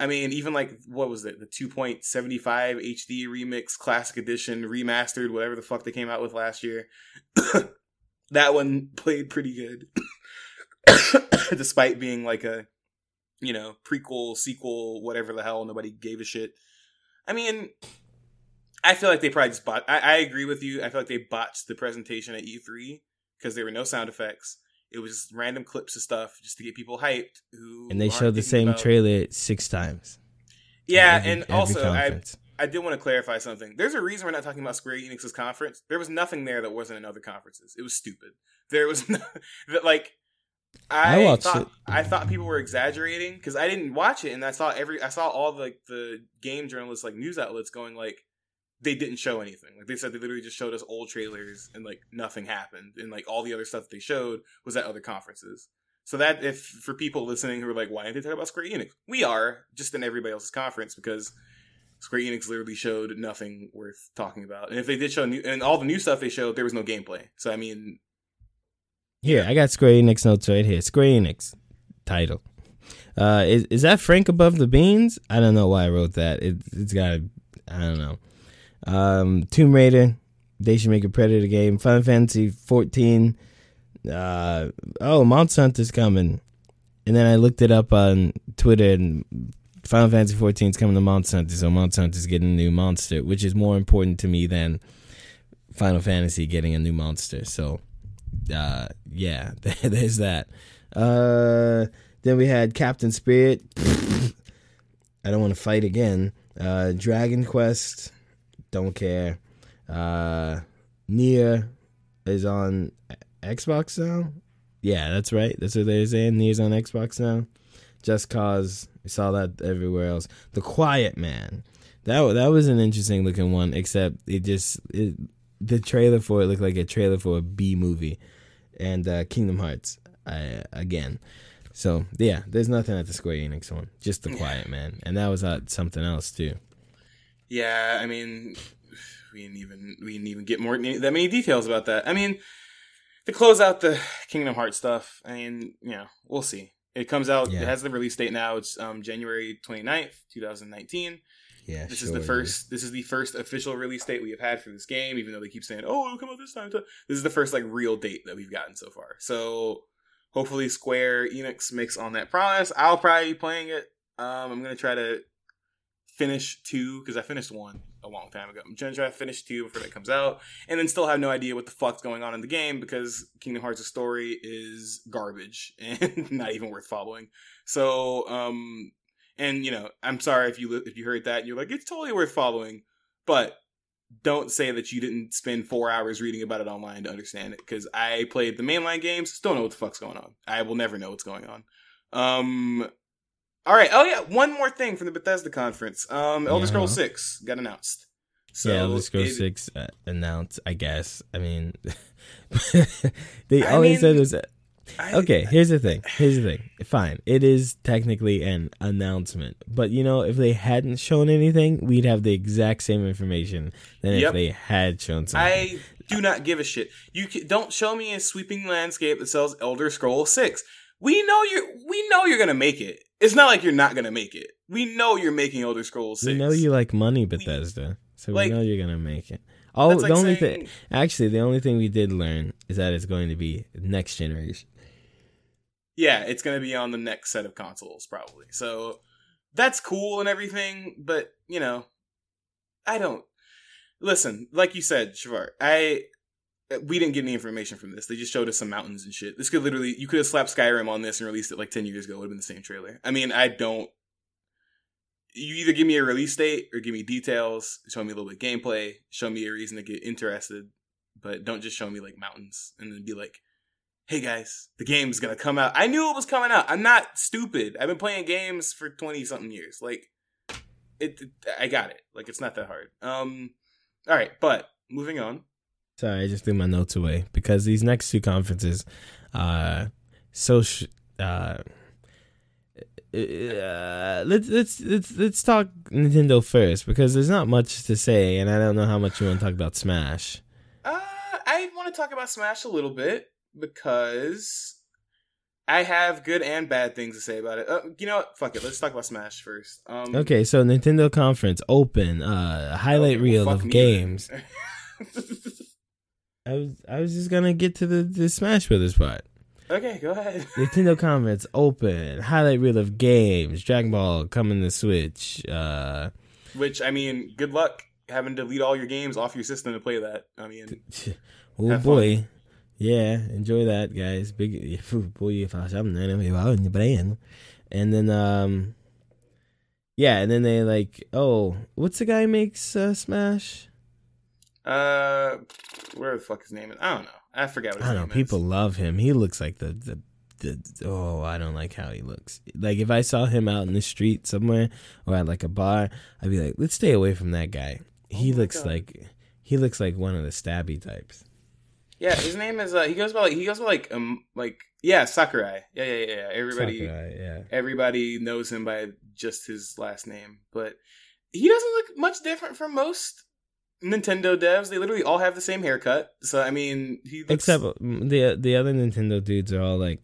I mean, even like what was it, the 2.75 HD remix, classic edition, remastered, whatever the fuck they came out with last year. that one played pretty good, despite being like a you know, prequel, sequel, whatever the hell, nobody gave a shit. I mean, I feel like they probably just bot. I, I agree with you. I feel like they botched the presentation at E3 because there were no sound effects. It was just random clips of stuff just to get people hyped. Who And they showed the same about- trailer six times. Yeah, Every- and every also I conference. I did want to clarify something. There's a reason we're not talking about Square Enix's conference. There was nothing there that wasn't in other conferences. It was stupid. There was no, that like I, I thought it. I thought people were exaggerating because I didn't watch it, and I saw every I saw all the like the game journalists like news outlets going like they didn't show anything. Like they said they literally just showed us old trailers and like nothing happened, and like all the other stuff they showed was at other conferences. So that if for people listening who are like, why didn't they talk about Square Enix? We are just in everybody else's conference because Square Enix literally showed nothing worth talking about. And if they did show new, and all the new stuff they showed, there was no gameplay. So I mean, Here, I got Square Enix notes right here. Square Enix title. Uh, is is that Frank above the beans? I don't know why I wrote that. It, it's got, I don't know. Um, Tomb Raider. They should make a Predator game. Final Fantasy 14. Uh, oh, Monster Hunter's coming. and then I looked it up on Twitter, and Final Fantasy 14 is coming to Hunter, so Hunter is getting a new monster, which is more important to me than Final Fantasy getting a new monster. So, uh, yeah, there's that. Uh, then we had Captain Spirit. I don't want to fight again. Uh, Dragon Quest. Don't care. Uh, NieR is on Xbox now. Yeah, that's right. That's what they're saying. NieR's on Xbox now. Just Cause. We saw that everywhere else. The Quiet Man. That that was an interesting looking one. Except it just it, the trailer for it looked like a trailer for a B movie, and uh, Kingdom Hearts uh, again. So yeah, there's nothing at the Square Enix one. Just the Quiet Man, and that was at something else too. Yeah, I mean, we didn't even we didn't even get more that many details about that. I mean, to close out the Kingdom Hearts stuff, I mean, you know, we'll see. It comes out. Yeah. It has the release date now. It's um, January 29th, 2019. Yeah, this sure is the first. Is. This is the first official release date we have had for this game. Even though they keep saying, "Oh, it'll come out this time," this is the first like real date that we've gotten so far. So hopefully, Square Enix makes on that promise. I'll probably be playing it. Um, I'm gonna try to finish two because I finished one a long time ago. I'm gonna try to finish two before that comes out, and then still have no idea what the fuck's going on in the game because Kingdom Hearts' story is garbage and not even worth following. So, um, and you know, I'm sorry if you if you heard that and you're like, it's totally worth following, but don't say that you didn't spend four hours reading about it online to understand it because I played the mainline games, still don't know what the fuck's going on. I will never know what's going on. Um, all right. Oh yeah, one more thing from the Bethesda conference. Um, Elder Scrolls Six got announced. So yeah, Elder Scrolls it, Six uh, announced. I guess. I mean, they I all mean, said was. I, okay, here's the thing. Here's the thing. Fine, it is technically an announcement, but you know, if they hadn't shown anything, we'd have the exact same information than yep. if they had shown something. I do not give a shit. You can, don't show me a sweeping landscape that sells Elder Scroll Six. We know you're. We know you're gonna make it. It's not like you're not gonna make it. We know you're making Elder Scrolls Six. We know you like money, Bethesda, so like, we know you're gonna make it. Oh, the like only thing, actually, the only thing we did learn is that it's going to be next generation. Yeah, it's going to be on the next set of consoles, probably. So that's cool and everything, but you know, I don't listen. Like you said, Shavar, I we didn't get any information from this. They just showed us some mountains and shit. This could literally, you could have slapped Skyrim on this and released it like 10 years ago. It would have been the same trailer. I mean, I don't. You either give me a release date or give me details, show me a little bit of gameplay, show me a reason to get interested, but don't just show me like mountains and then be like, hey guys, the game's gonna come out. I knew it was coming out. I'm not stupid. I've been playing games for 20 something years. Like, it, it I got it. Like, it's not that hard. Um, all right, but moving on Sorry, I just threw my notes away because these next two conferences, uh, so sh- uh, uh, let's let's let's let's talk Nintendo first because there's not much to say, and I don't know how much you want to talk about Smash. Uh, I want to talk about Smash a little bit because I have good and bad things to say about it. Uh, you know what? Fuck it. Let's talk about Smash first. Um, okay, so Nintendo conference open, uh, highlight okay, reel well, of games. I was I was just gonna get to the, the Smash Brothers part. Okay, go ahead. Nintendo comments open. Highlight reel of games. Dragon Ball coming to Switch. Uh, Which I mean, good luck having to delete all your games off your system to play that. I mean, oh boy, fun. Yeah, enjoy that, guys. Big boy, if I in the brand, and then um, yeah, and then they like, oh, what's the guy makes uh, Smash? Uh, where the fuck his name is? I don't know. I forgot what I don't know. People is. love him. He looks like the, the the oh, I don't like how he looks. Like if I saw him out in the street somewhere or at like a bar, I'd be like, let's stay away from that guy. Oh he looks God. like he looks like one of the stabby types. Yeah, his name is. Uh, he goes by like he goes by like um like yeah Sakurai. Yeah, yeah, yeah. Everybody, Sakurai, yeah. Everybody knows him by just his last name, but he doesn't look much different from most Nintendo devs, they literally all have the same haircut. So I mean, he looks... except the the other Nintendo dudes are all like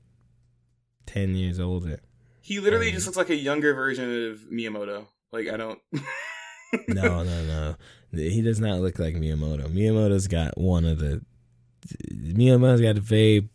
ten years older. He literally just looks like a younger version of Miyamoto. Like I don't. no, no, no. He does not look like Miyamoto. Miyamoto's got one of the. Miyamoto's got a very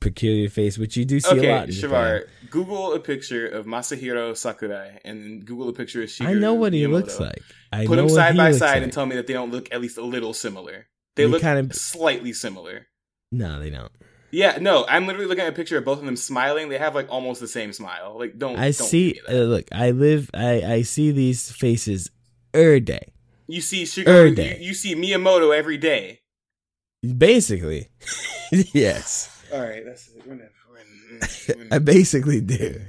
peculiar face, which you do see okay, a lot. Shavar. Google a picture of Masahiro Sakurai and Google a picture of Shigeru I know what he Miyamoto. looks like. I Put them side by side like. and tell me that they don't look at least a little similar. They look kind of- slightly similar. No, they don't. Yeah, no, I'm literally looking at a picture of both of them smiling. They have like almost the same smile. Like, don't. I don't see. Uh, look, I live. I I see these faces every day. you see er Shigeru. day. You, you see Miyamoto every day. Basically, yes. All right, that's it. We're never. We're, we're, I basically do.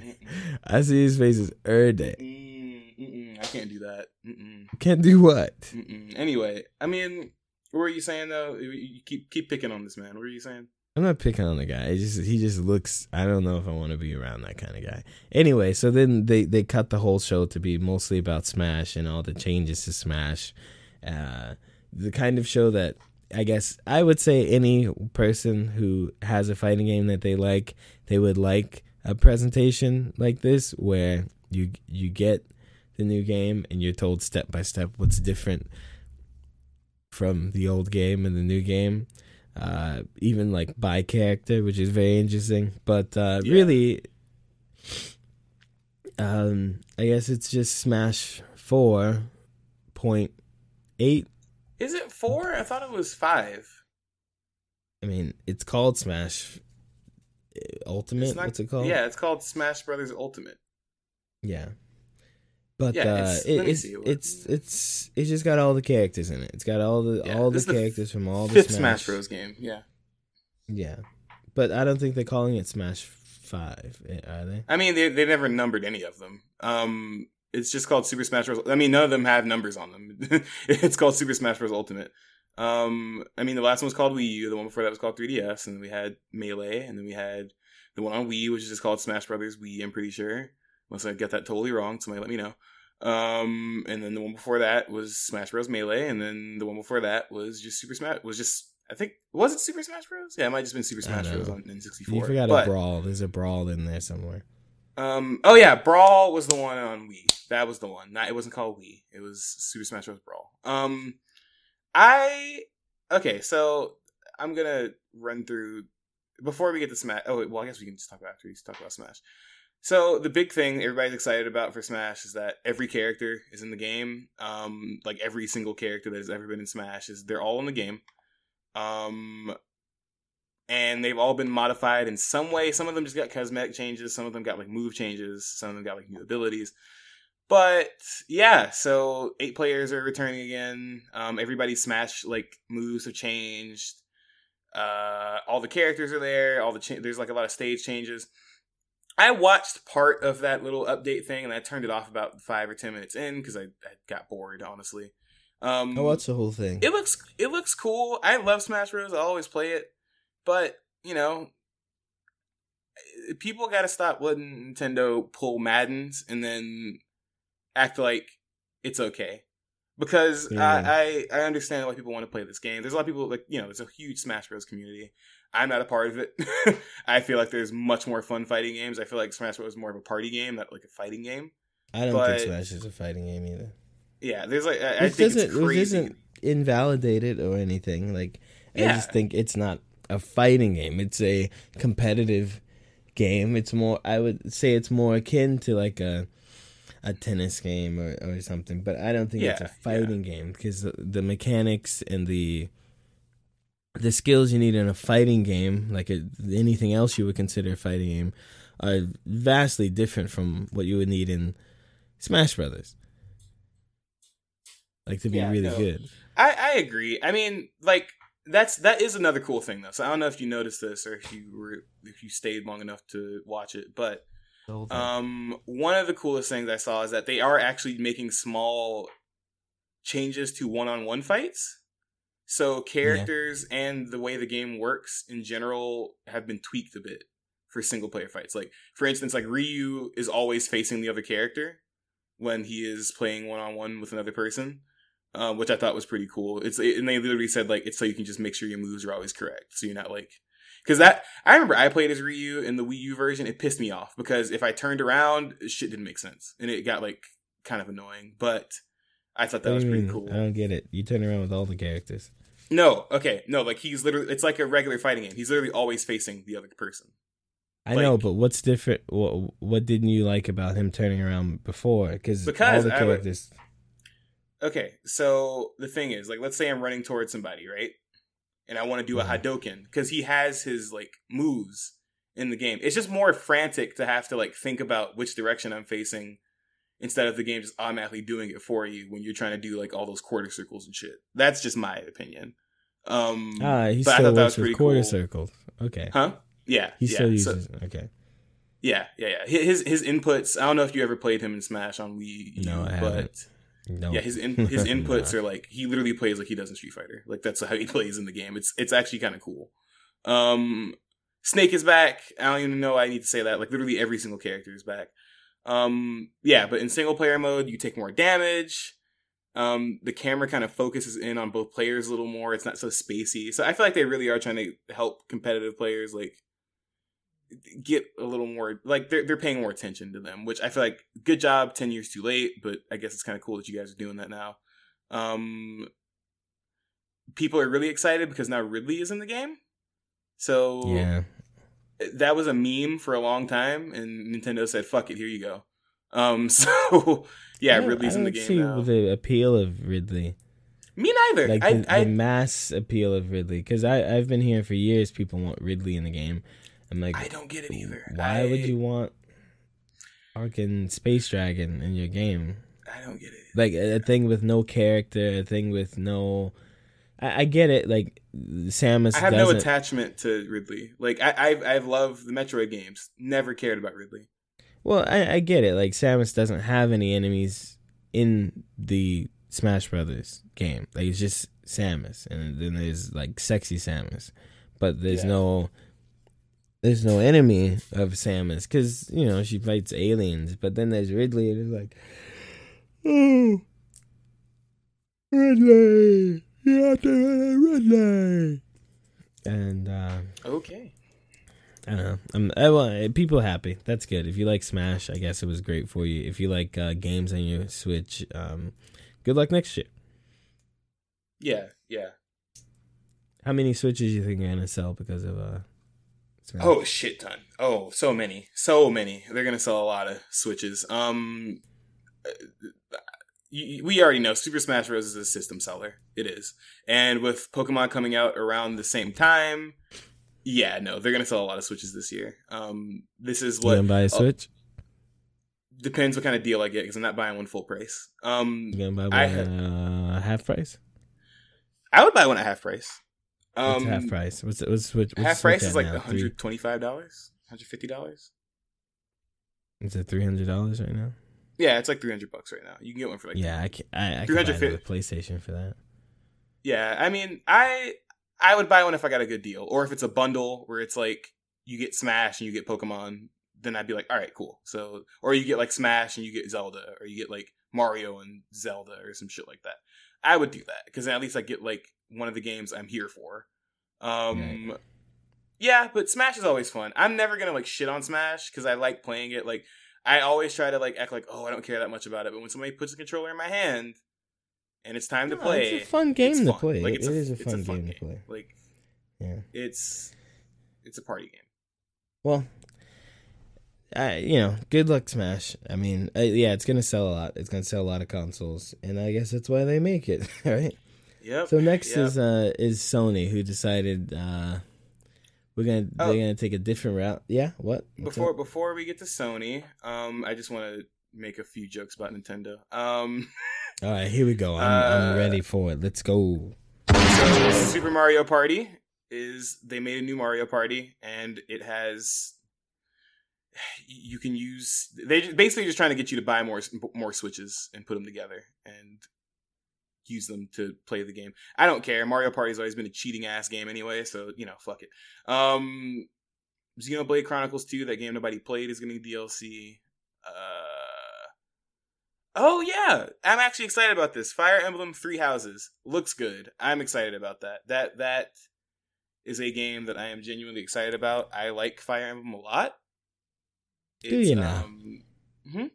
I see his faces every day. Mm, mm-mm, I can't do that. Mm-mm, Can't do what? mm-mm. Anyway, I mean, what were you saying though? You- You keep keep picking on this man. What were you saying? I'm not picking on the guy. He just he just looks. I don't know if I want to be around that kind of guy. Anyway, so then they they cut the whole show to be mostly about Smash and all the changes to Smash. Uh, the kind of show that I guess I would say any person who has a fighting game that they like, they would like a presentation like this where you you get the new game and you're told step by step what's different from the old game and the new game uh, even like by character, which is very interesting. But uh, Yeah. really, um, I guess it's just Smash Four point eight. Is it four? I thought it was five. I mean, it's called Smash uh, Ultimate. Not- What's it called? Yeah, it's called Smash Brothers Ultimate. yeah. But Yeah, uh, it's- it, it's see it's it's it's just got all the characters in it. It's got all the Yeah, all the is the characters from all the Smash. Smash Bros. game. Yeah. Yeah, but I don't think they're calling it Smash Five, eh, are they? I mean, they they never numbered any of them. Um, it's just called Super Smash Bros. I mean, none of them have numbers on them. it's called Super Smash Bros. Ultimate. Um, I mean, the last one was called Wii U. The one before that was called 3DS, and then we had Melee, and then we had the one on Wii, which is just called Smash Brothers Wii. I'm pretty sure, unless I get that totally wrong. Somebody let me know. Um, and then the one before that was Smash Bros. Melee, and then the one before that was just Super Smash. Was just I think was it Super Smash Bros? Yeah, it might have just been Super Smash Bros. on N64. You forgot But- a brawl. There's a brawl in there somewhere. Um. Oh yeah, Brawl was the one on Wii. That was the one. Not, it wasn't called Wii. It was Super Smash Bros. Brawl. Um, I okay. So I'm gonna run through before we get to Smash. Oh, wait, well, I guess we can just talk about after we talk about Smash. So the big thing everybody's excited about for Smash is that every character is in the game. Um, like every single character that has ever been in Smash is they're all in the game. Um, and they've all been modified in some way. Some of them just got cosmetic changes. Some of them got like move changes. Some of them got like new abilities. But yeah, so eight players are returning again. Um, everybody's Smash like moves have changed. Uh, all the characters are there. All the cha- there's like a lot of stage changes. I watched part of that little update thing and I turned it off about five or ten minutes in because I, I got bored, honestly. Um, I watched the whole thing. it looks it looks cool. I love Smash Bros. I always play it, but you know, people got to stop letting Nintendo pull Madden's and then act like it's okay. Because Yeah. I, I I understand why people want to play this game. There's a lot of people like you know there's a huge Smash Bros. community. I'm not a part of it. I feel like there's much more fun fighting games. I feel like Smash Bros. is more of a party game, not like a fighting game. I don't but- think Smash is a fighting game either. Yeah, there's like I, I think it's which crazy. isn't invalidated or anything. Like I just think it's not a fighting game. It's a competitive game. It's more I would say it's more akin to like a a tennis game or, or something. But I don't think it's a fighting game because the, the mechanics and the the skills you need in a fighting game, like a, anything else you would consider a fighting game, are vastly different from what you would need in Smash Brothers. Like to be Yeah, really no. good. I, I agree. I mean, like that's that is another cool thing though. So I don't know if you noticed this or if you were if you stayed long enough to watch it, but um, one of the coolest things I saw is that they are actually making small changes to one-on-one fights. So characters and the way the game works in general have been tweaked a bit for single-player fights. Like for instance, like Ryu is always facing the other character when he is playing one-on-one with another person um, which I thought was pretty cool. It's and they literally said like it's so you can just make sure your moves are always correct, so you're not like because that I remember I played as Ryu in the Wii U version. It pissed me off because if I turned around, shit didn't make sense, and it got like kind of annoying. But I thought that was pretty cool. I don't get it. You turn around with all the characters. No, okay, no, like he's literally it's like a regular fighting game. He's literally always facing the other person. I know, but what's different? What what didn't you like about him turning around before? Cause Because all the I characters. Okay, so the thing is, like, let's say I'm running towards somebody, right? And I want to do a Mhm. Hadoken because he has his like moves in the game. It's just more frantic to have to like think about which direction I'm facing instead of the game just automatically doing it for you when you're trying to do like all those quarter circles and shit. That's just my opinion. Um, Ah, he but I still thought that works was with quarter cool. circles. Okay, huh? Yeah, he yeah. still so- uses. okay, yeah, yeah, yeah. His his inputs. I don't know if you ever played him in Smash on Wii. No, I but haven't. No. Yeah, his in, his inputs Nah. are like he literally plays like he does in Street Fighter. Like that's how he plays in the game. It's it's actually kind of cool. Um, Snake is back. I don't even know I need to say that. Like literally every single character is back. Um, yeah, but in single player mode, you take more damage. Um, the camera kind of focuses in on both players a little more. It's not so spacey. So I feel like they really are trying to help competitive players like get a little more like they're they're paying more attention to them, which I feel like good job. Ten years too late, but I guess it's kind of cool that you guys are doing that now. Um, people are really excited because now Ridley is in the game. So yeah, that was a meme for a long time, and Nintendo said, "Fuck it, here you go." Um, so yeah, I Ridley's I in the don't game see now. the appeal of Ridley, Me neither. like I, the, I the mass appeal of Ridley, because I I've been hearing for years people want Ridley in the game. I'm like, I don't get it either. Why I, would you want fucking Space Dragon in your game? I don't get it. Like a, a thing with no character, a thing with no. I, I get it. Like Samus I have no attachment to Ridley. Like I, I've I've loved the Metroid games. Never cared about Ridley. Well, I, I get it. Like Samus doesn't have any enemies in the Smash Brothers game. Like it's just Samus, and then there's like sexy Samus, but there's Yeah. no there's no enemy of Samus because you know she fights aliens. But then there's Ridley, and it's like, oh, Ridley, you have to Ridley, and. uh Okay. I don't know. I'm, I, well, people happy. That's good. If you like Smash, I guess it was great for you. If you like uh, games on your Switch, um, good luck next year. Yeah, yeah. How many Switches do you think you're gonna sell because of uh? Oh shit ton. Oh, so many. So many. They're gonna sell a lot of Switches. Um uh, we already know Super Smash Bros. is a system seller. It is. And with Pokemon coming out around the same time, yeah, no, they're gonna sell a lot of Switches this year. Um this is what you buy a Switch? depends what kind of deal I get because I'm not buying one full price. Um You gonna buy I one uh, half price? I would buy one at half price. What's Um half price? What's what's Switch? What's half price is like $125, $150. Is it three hundred dollars right now? Yeah, it's like 300 bucks right now. You can get one for like Yeah, I can. I, I can buy 350 another PlayStation for that. Yeah, I mean, I I would buy one if I got a good deal, or if it's a bundle where it's like you get Smash and you get Pokemon. Then I'd be like, all right, cool. So, or you get like Smash and you get Zelda, or you get like Mario and Zelda, or some shit like that. I would do that because at least I get like one of the games I'm here for. Um, yeah, but Smash is always fun. I'm never gonna like shit on Smash because I like playing it. Like, I always try to like act like, oh, I don't care that much about it. But when somebody puts a controller in my hand and it's time to No, play, It's a fun game it's to fun. play. Like, It it's is a it's fun game to play. Like Yeah. it's it's a party game. Well, I you know, good luck, Smash. I mean, uh, yeah, it's gonna sell a lot. It's gonna sell a lot of consoles, and I guess that's why they make it, right? Yep. So next Yep. is uh is Sony, who decided uh we're gonna Oh. they're gonna take a different route. Yeah, what? What's before up? before we get to Sony, um, I just want to make a few jokes about Nintendo. Um, All right, here we go. I'm I'm Uh, ready for it. Let's go. so Super Mario Party is they made a new Mario Party, and it has you can use they basically just trying to get you to buy more more switches and put them together and use them to play the game. I don't care. Mario Party's always been a cheating ass game anyway, so you know, fuck it. Um Xenoblade Chronicles 2, that game nobody played is getting DLC. Uh Oh yeah, I'm actually excited about this. Fire Emblem Three Houses looks good. I'm excited about that. That that is a game that I am genuinely excited about. I like Fire Emblem a lot. Do you now? Um, mhm.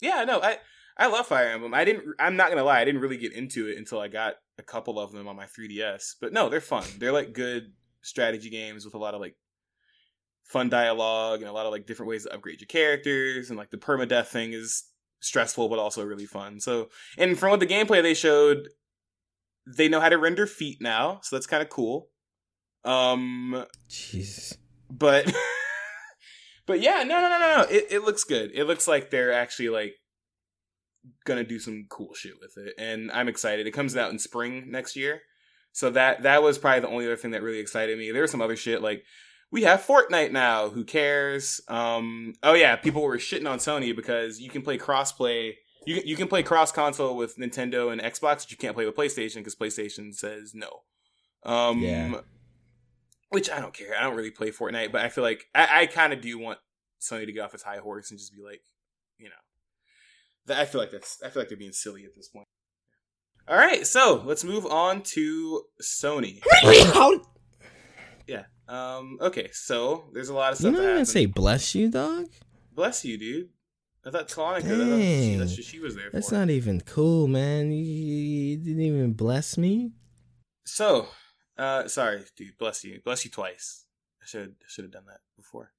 Yeah, no, I I love Fire Emblem. I didn't. I'm not gonna lie. I didn't really get into it until I got a couple of them on my 3DS. But no, they're fun. They're like good strategy games with a lot of like fun dialogue and a lot of like different ways to upgrade your characters and like the permadeath thing is stressful but also really fun. So, and from what the gameplay they showed, they know how to render feet now, so that's kind of cool. Um, Jesus. but but yeah, no, no, no, no, no. It it looks good. It looks like they're actually like gonna do some cool shit with it, and I'm excited. It comes out in spring next year, so that that was probably the only other thing that really excited me. There was some other shit like we have Fortnite now. Who cares? Um, oh yeah, people were shitting on Sony because you can play crossplay. You you can play cross console with Nintendo and Xbox, but you can't play with PlayStation because PlayStation says no. Um, Yeah. Which I don't care. I don't really play Fortnite, but I feel like I, I kind of do want Sony to get off its high horse and just be like, you know, I feel like that's I feel like they're being silly at this point. All right, so let's move on to Sony. Yeah. Um. Okay. So there's a lot of You stuff. even happened. say bless you, dog. Bless you, dude. I thought Kalana could. I thought she, Dang. that's what she was there That's for. not even cool, man. You, you didn't even bless me. So, uh, sorry, dude. Bless you. Bless you twice. I should should have done that before.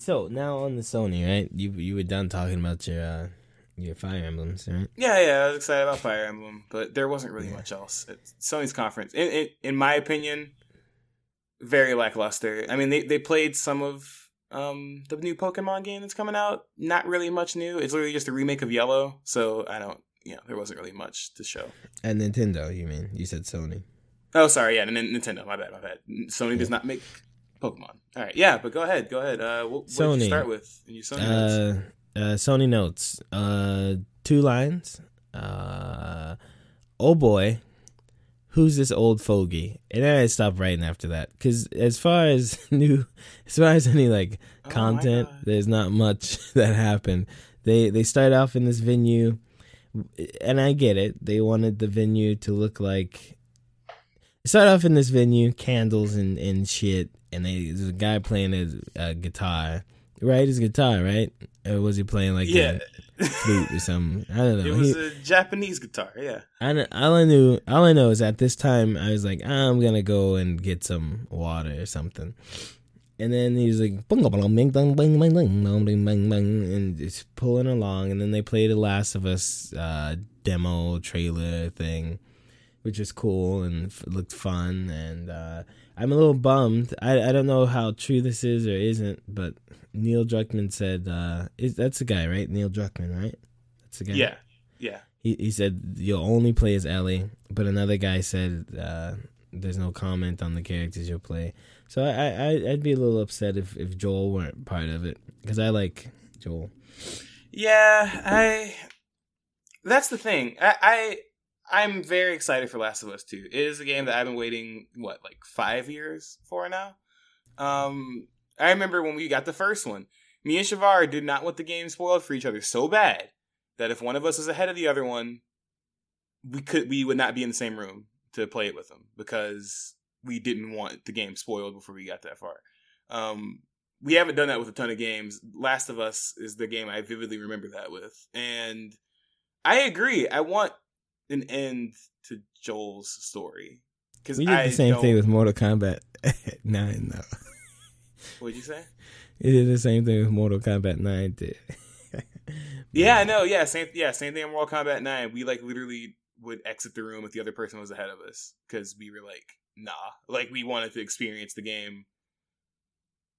So now on the Sony, right? You you were done talking about your uh, your Fire Emblems, right? Yeah, yeah. I was excited about Fire Emblem, but there wasn't really Yeah. much else. At Sony's conference, in, in in my opinion, very lackluster. I mean, they they played some of um the new Pokemon game that's coming out. Not really much new. It's literally just a remake of Yellow. So I don't. You know, there wasn't really much to show. And Nintendo, you mean? You said Sony. Oh, sorry. Yeah, N- Nintendo. My bad. My bad. Sony does not make Pokemon. All right. Yeah, but go ahead. Go ahead. Uh, what, what did Sony. you start with? in your Sony? Uh, uh, Sony notes. Uh, two lines. Uh, oh boy, who's this old fogey? And then I stopped writing after that because as far as new, as far as any like Oh content, there's not much that happened. They they start off in this venue, and I get it. They wanted the venue to look like. Start off in this venue, candles and, and shit, and they, there's a guy playing a, a guitar, right? His guitar, right? Or was he playing like yeah, a flute or something? I don't know. it was He- a Japanese guitar. Yeah. I all I knew, all I know is at this time I was like, I'm gonna go and get some water or something, and then he was like, and just pulling along, and then they played a Last of Us uh, demo trailer thing, which was cool and f- looked fun, and uh, I'm a little bummed. I I don't know how true this is or isn't, but Neil Druckmann said, uh, is that's the guy, right? Neil Druckmann, right? That's the guy. Yeah. Yeah. He he said you'll only play as Ellie, but another guy said uh, there's no comment on the characters you'll play. So I, I I'd be a little upset if if Joel weren't part of it because I like Joel. Yeah, I. That's the thing. I, I I'm very excited for Last of Us 2. It is a game that I've been waiting what like five years for now. Um, I remember when we got the first one. Me and Shavar did not want the game spoiled for each other so bad that if one of us was ahead of the other one, we could we would not be in the same room to play it with them because we didn't want the game spoiled before we got that far. Um, we haven't done that with a ton of games. Last of Us is the game I vividly remember that with, and I agree. I want an end to Joel's story because We did I the same don't- thing with Mortal Kombat Nine, though. What'd you say? We did the same thing with Mortal Kombat Nine too. Yeah, no, yeah, same, yeah, same thing in Mortal Kombat Nine. We like literally would exit the room if the other person was ahead of us because we were like, nah, like we wanted to experience the game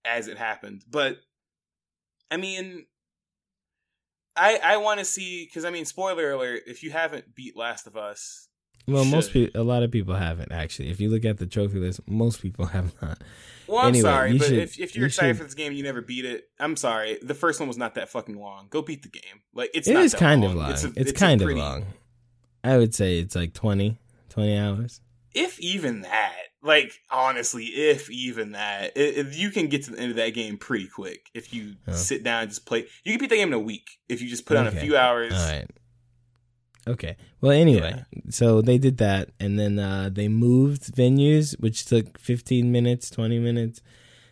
as it happened. But I mean, I I want to see because I mean, spoiler alert: if you haven't beat Last of Us, Well, most Should. people, a lot of people haven't actually. If you look at the trophy list, most people have not. Well, I'm Anyway, sorry, but should- if, if you're you excited should- for this game, and you never beat it. I'm sorry. The first one was not that fucking long. Go beat the game. Like it's It is kind long. of long. It's, a- a kind pretty- of long. I would say it's like 20, 20 hours. If even that. Like honestly, if even that, if you can get to the end of that game pretty quick, if you Oh. sit down and just play, you can beat that game in a week if you just put on a few hours. All right. Okay. Well, anyway, so they did that, and then uh, they moved venues, which took fifteen minutes, twenty minutes.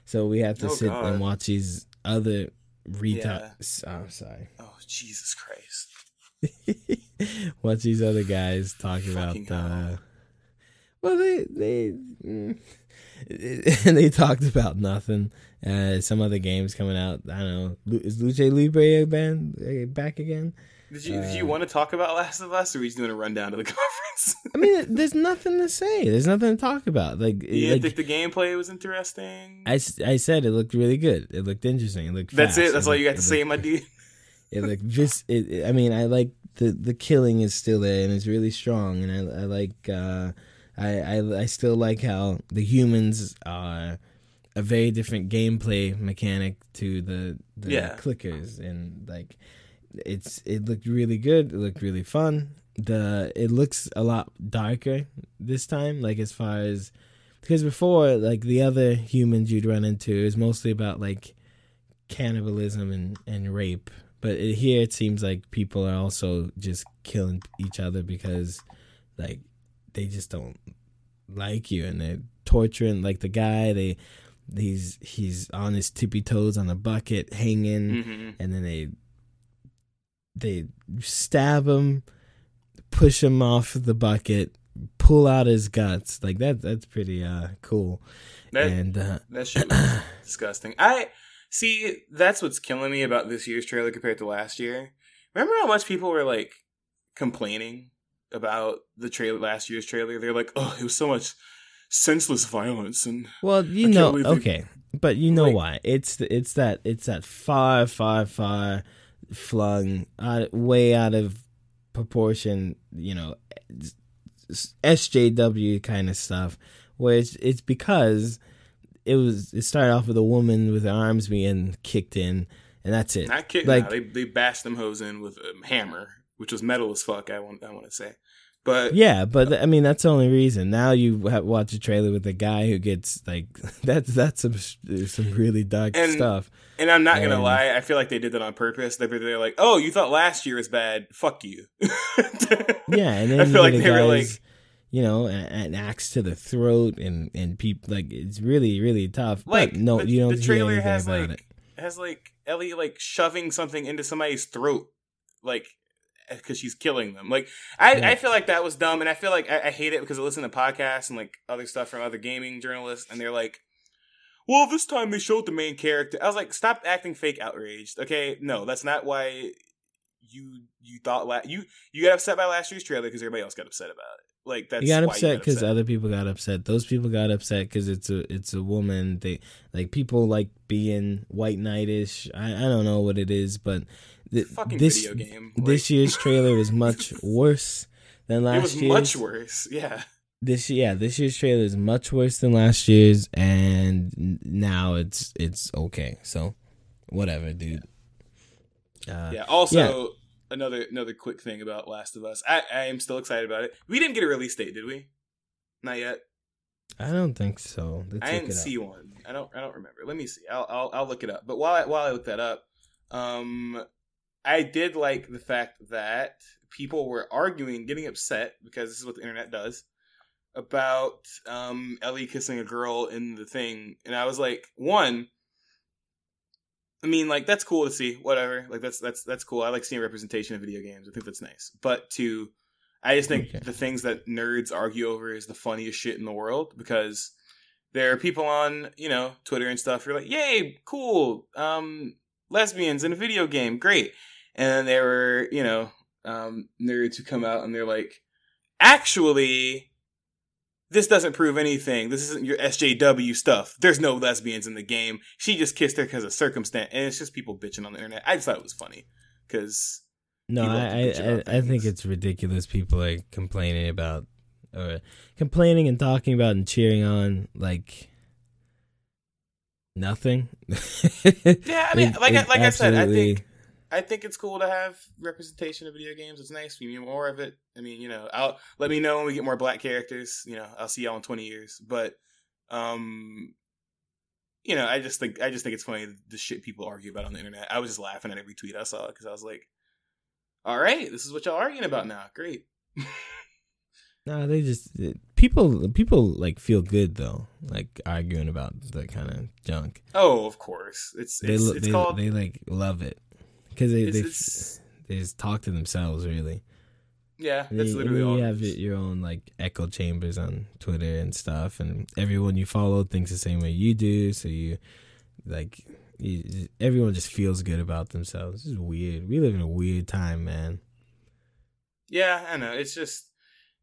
So we had to Oh, sit God. and watch these other Yeah. retards. Oh, I'm sorry. Oh Jesus Christ! watch these other guys talk about uh. Well, they they mm, they talked about nothing. Uh, some other games coming out. I don't know. Is Luce Libre band uh, back again? Did you did you Uh, want to talk about Last of Us, or are we just doing a rundown to the conference? I mean, there's nothing to say. There's nothing to talk about. Like, you didn't like think the gameplay was interesting? I, I said, it looked really good. It looked interesting. It looked. That's fast. it. That's all you got to looked- say, my dude. It looked just. it, it- I mean, I like the the killing is still there and it's really strong, and I I like uh, I, I I still like how the humans are a very different gameplay mechanic to the the Yeah. clickers, and like it's it looked really good. It looked really fun. The it looks a lot darker this time, like as far as because before like the other humans you'd run into is mostly about like cannibalism and, and rape. But it, here it seems like people are also just killing each other because like they just don't like you and they're torturing like the guy they he's he's on his tippy toes on a bucket hanging hmm and then they they stab him, push him off the bucket, pull out his guts. Like that that's pretty uh cool. That and uh that shit was disgusting. I see. That's what's killing me about this year's trailer compared to last year. Remember how much people were like complaining about the trailer last year's trailer? They're like, "Oh, it was so much senseless violence," and well, you know, believe they- okay. But you know Like- why? It's the, it's that it's that far far far flung out, way out of proportion, you know, SJW kind of stuff where it's it's because it was it started off with a woman with her arms being kicked in and that's it. not kidding. Like- Like, they they bashed them hoes in with a hammer, which was metal as fuck. I want I want to say, but Yeah, but I mean that's the only reason. Now you watch a trailer with a guy who gets like that's that's some some really dark And- stuff. And I'm not gonna lie, I feel like they did that on purpose. They're, they're like, "Oh, you thought last year was bad? Fuck you." Yeah, and then I you feel like a they were like, you know, an, axe to the throat, and and people like it's really really tough. like but no, the, you don't the trailer has like it. has like Ellie like shoving something into somebody's throat, like because she's killing them. Like I, Yeah. I feel like that was dumb, and I feel like I, I hate it because I listen to podcasts and like other stuff from other gaming journalists, and they're like. Well, this time they showed the main character. I was like, stop acting fake outraged. Okay, no, that's not why you you thought la- you you got upset by last year's trailer because everybody else got upset about it. Like that's You got upset because other people got upset. Those people got upset because it's a it's a woman. They like people like being white knightish. I I don't know what it is, but th- fucking this video game. this year's trailer is much worse than last it was year's. much worse. Yeah. This yeah, this year's trailer is much worse than last year's, and now it's it's okay. So whatever, dude. Uh, yeah. Also, yeah. another another quick thing about Last of Us. I, I am still excited about it. We didn't get a release date, did we? Not yet. I don't think so. Let's I didn't see one. I don't. I don't remember. Let me see. I'll I'll, I'll look it up. But while I, while I look that up, um, I did like the fact that people were arguing, getting upset because this is what the internet does about um Ellie kissing a girl in the thing, and I was like, one. I mean, like that's cool to see. Whatever, like that's that's that's cool. I like seeing representation of video games. I think that's nice. But two, I just think Okay. the things that nerds argue over is the funniest shit in the world because there are people on you know Twitter and stuff who are like, "Yay, cool, um, lesbians in a video game, great," and then there were you know um, nerds who come out and they're like, "Actually." This doesn't prove anything. This isn't your SJW stuff. There's no lesbians in the game. She just kissed her because of circumstance, and it's just people bitching on the internet. I just thought it was funny because No, I I, I, I think it's ridiculous. People are complaining about or complaining and talking about and cheering on like nothing. Yeah, I mean, like I- like I said, I think- I think it's cool to have representation of video games. It's nice. We need more of it. I mean, you know, I'll let me know when we get more black characters. You know, I'll see y'all in twenty years. But, um, you know, I just think I just think it's funny the shit people argue about on the internet. I was just laughing at every tweet I saw because I was like, "All right, this is what y'all arguing about now. Great." No, they just people people like feel good though, like arguing about that kind of junk. Oh, of course. It's They it's, lo- it's they called. they like love it because they they, they just talk to themselves really. Yeah, that's literally all. you have your own like echo chambers on Twitter and stuff, and everyone you follow thinks the same way you do. So you like you, everyone just feels good about themselves. It's weird. We live in a weird time, man. Yeah, I know. It's just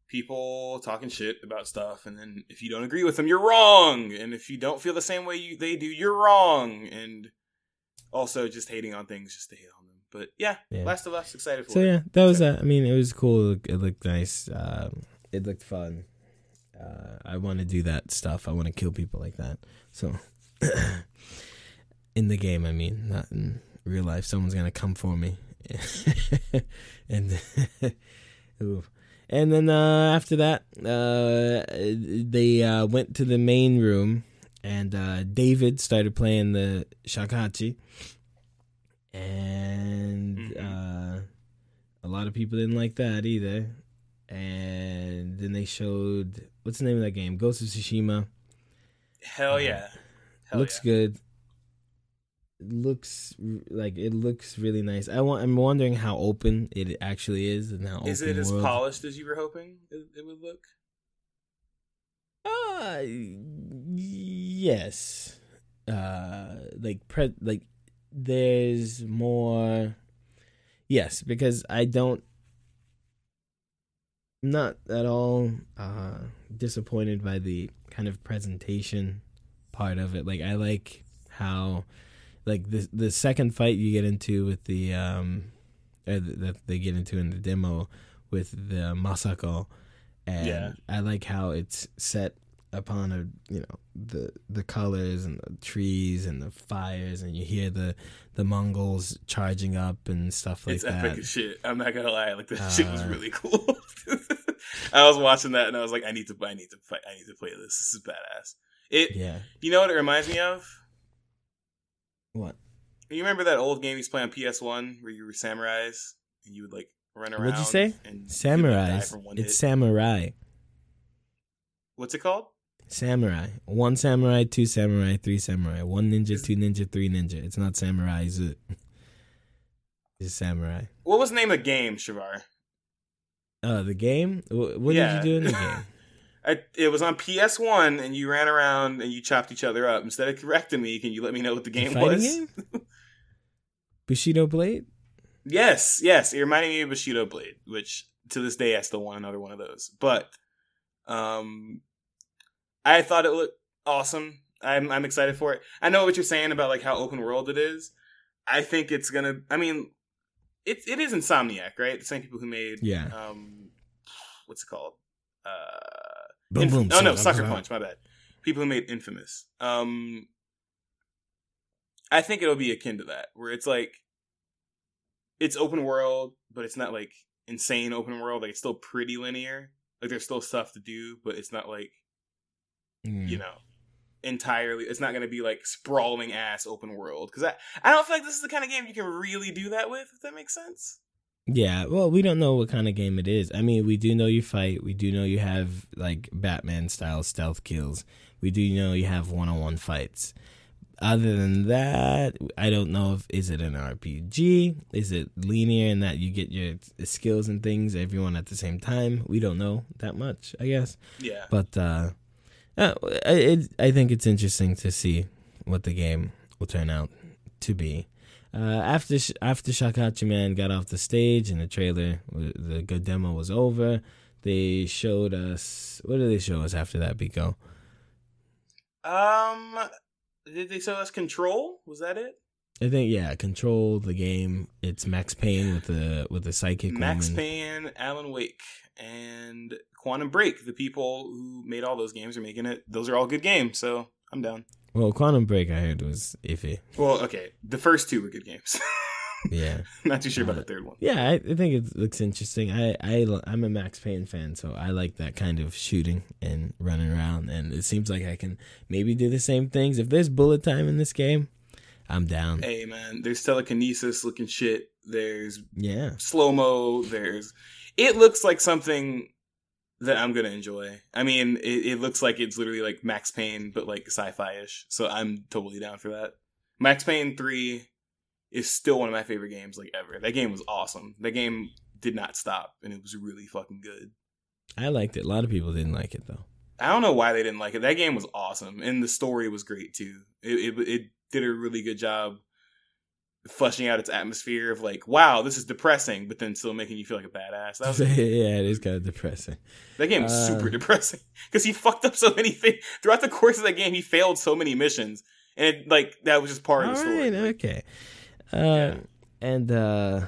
people talking shit about stuff, and then if you don't agree with them, you're wrong. And if you don't feel the same way you, they do, you're wrong. And also just hating on things just to hate on them. But yeah, Yeah. Last of Us, excited for So it. yeah, that was. Uh, I mean, it was cool. It, it looked nice. Um, it looked fun. Uh, I want to do that stuff. I want to kill people like that. So, in the game, I mean, not in real life. Someone's gonna come for me, and and then uh, after that, uh, they uh, went to the main room, and uh, David started playing the shakuhachi, and Mhm. uh, a lot of people didn't like that either. And then they showed what's the name of that game? Ghost of Tsushima. Hell yeah. Hell looks yeah. good. Looks like it looks really nice. I want. I'm wondering how open it actually is, and how Is it as world. polished as you were hoping it, it would look? Uh, yes. Uh, like pre like there's more. Yes, because I don't. Not at all uh disappointed by the kind of presentation part of it. Like I like how, like the the second fight you get into with the um, that they get into in the demo with the Masako, and Yeah. I like how it's set upon a you know the the colors and the trees and the fires and you hear the the Mongols charging up and stuff like it's that. It's epic as shit. I'm not gonna lie, like that shit was Uh, really cool. I was watching that and I was like, I need to, I need to, fight, I need to play this. This is badass. It, Yeah. you know what it reminds me of? What? You remember that old game you used to play on PS One where you were samurais and you would like run around? What'd you say? And you could, like, die Samurai. It's hit? samurai. What's it called? Samurai. One samurai, two samurai, three samurai. One ninja, two ninja, three ninja. It's not samurai, is it? It's samurai. What was the name of the game, Shavar? Oh, uh, the game? Wh- What Yeah. did you do in the game? I, it was on PS One, and you ran around and you chopped each other up. Instead of correcting me, can you let me know what the game was? game? Bushido Blade? Yes, yes. It reminded me of Bushido Blade, which to this day I still want another one of those. But um I thought it looked awesome. I'm I'm excited for it. I know what you're saying about like how open world it is. I think it's gonna I mean it it is Insomniac, right? The same people who made Yeah. um what's it called? Uh Boom, Inf- boom, oh no, Sucker. Punch, my bad. People who made Infamous. Um I think it'll be akin to that, where it's like it's open world, but it's not like insane open world. Like it's still pretty linear. Like there's still stuff to do, but it's not like Mm. you know entirely. It's not going to be like sprawling ass open world because I I don't feel like this is the kind of game you can really do that with. If that makes sense. Yeah, well, we don't know what kind of game it is. I mean, we do know you fight. We do know you have like Batman style stealth kills. We do know you have one on one fights. Other than that, I don't know if is it an RPG? Is it linear in that you get your skills and things everyone at the same time? We don't know that much, I guess. Yeah. But uh, uh it, I think it's interesting to see what the game will turn out to be. Uh, after Sh- after Shakachi Man got off the stage and the trailer, the good demo was over. They showed us what did they show us after that, Biko? Um. Did they sell us Control? Was that it? I think yeah, Control the game. It's Max Payne with the with the psychic Max woman. Payne, Alan Wake, and Quantum Break. The people who made all those games are making it. Those are all good games, so I'm down. Well, Quantum Break I heard was iffy. Well, okay, the first two were good games. Yeah. Not too sure about Uh, the third one. Yeah, I, I think it looks interesting. I, I I'm a Max Payne fan, so I like that kind of shooting and running around. And it seems like I can maybe do the same things. If there's bullet time in this game, I'm down. Hey man, there's telekinesis looking shit. There's Yeah, slow mo. There's. It looks like something that I'm gonna enjoy. I mean, it, it looks like it's literally like Max Payne, but like sci-fi ish. So I'm totally down for that. Max Payne three is still one of my favorite games like ever. That game was awesome. That game did not stop, and it was really fucking good. I liked it. A lot of people didn't like it though. I don't know why they didn't like it. That game was awesome, and the story was great too. It it, it did a really good job fleshing out its atmosphere of like, wow, this is depressing, but then still making you feel like a badass. That was yeah, it is kind of depressing. That game was Uh, super depressing because he fucked up so many things throughout the course of that game. He failed so many missions, and it, like that was just part of the story. right, Like, okay. Uh, Yeah. and uh,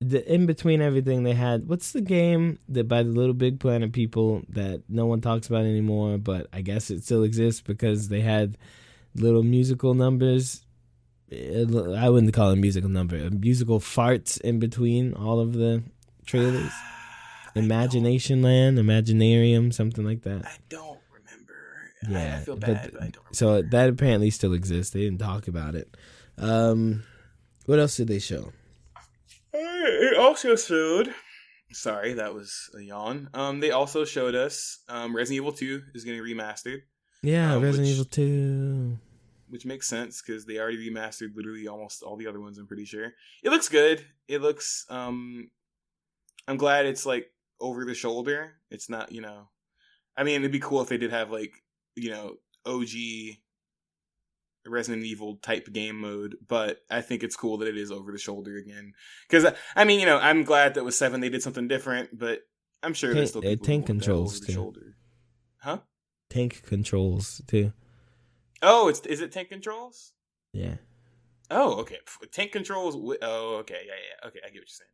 the in between everything they had. What's the game that by the Little Big Planet people that no one talks about anymore? But I guess it still exists because they had little musical numbers. I wouldn't call it a musical number. uh, Musical farts in between all of the trailers. Imagination Land, Imaginarium, something like that. I don't remember. I- I, Yeah, feel but- but, I don't. Remember. So that apparently still exists. They didn't talk about it. Um, what else did they show? It also showed. Sorry, that was a yawn. Um, they also showed us um, Resident Evil Two is getting remastered, Yeah, Uh, Resident which- Evil Two. which makes sense because they already remastered literally almost all the other ones. I'm pretty sure it looks good. It looks. Um, I'm glad it's like over the shoulder. It's not, you know. I mean, it'd be cool if they did have like, you know, OG Resident Evil type game mode, but I think it's cool that it is over the shoulder again. Because I mean, you know, I'm glad that with seven they did something different, but I'm sure there's still Tank- uh, people tank controls, over the too. shoulder. Huh? Tank controls too. Oh, it's is it tank controls? Yeah. Oh, okay. Tank controls. Oh, okay. Yeah, yeah. Okay, I get what you're saying.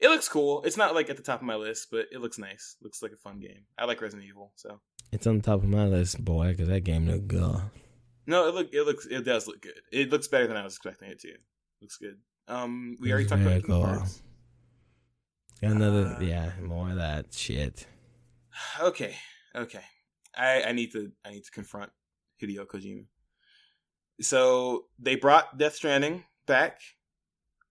It looks cool. It's not like at the top of my list, but it looks nice. Looks like a fun game. I like Resident Evil, so It's on the top of my list, boy, because that game looked good. No, it look it looks it does look good. It looks better than I was expecting it to. Looks good. Um, we already talked about cool. Got another, Uh, yeah, more of that shit. Okay, okay. I I need to I need to confront Hideo Kojima. So they brought Death Stranding back.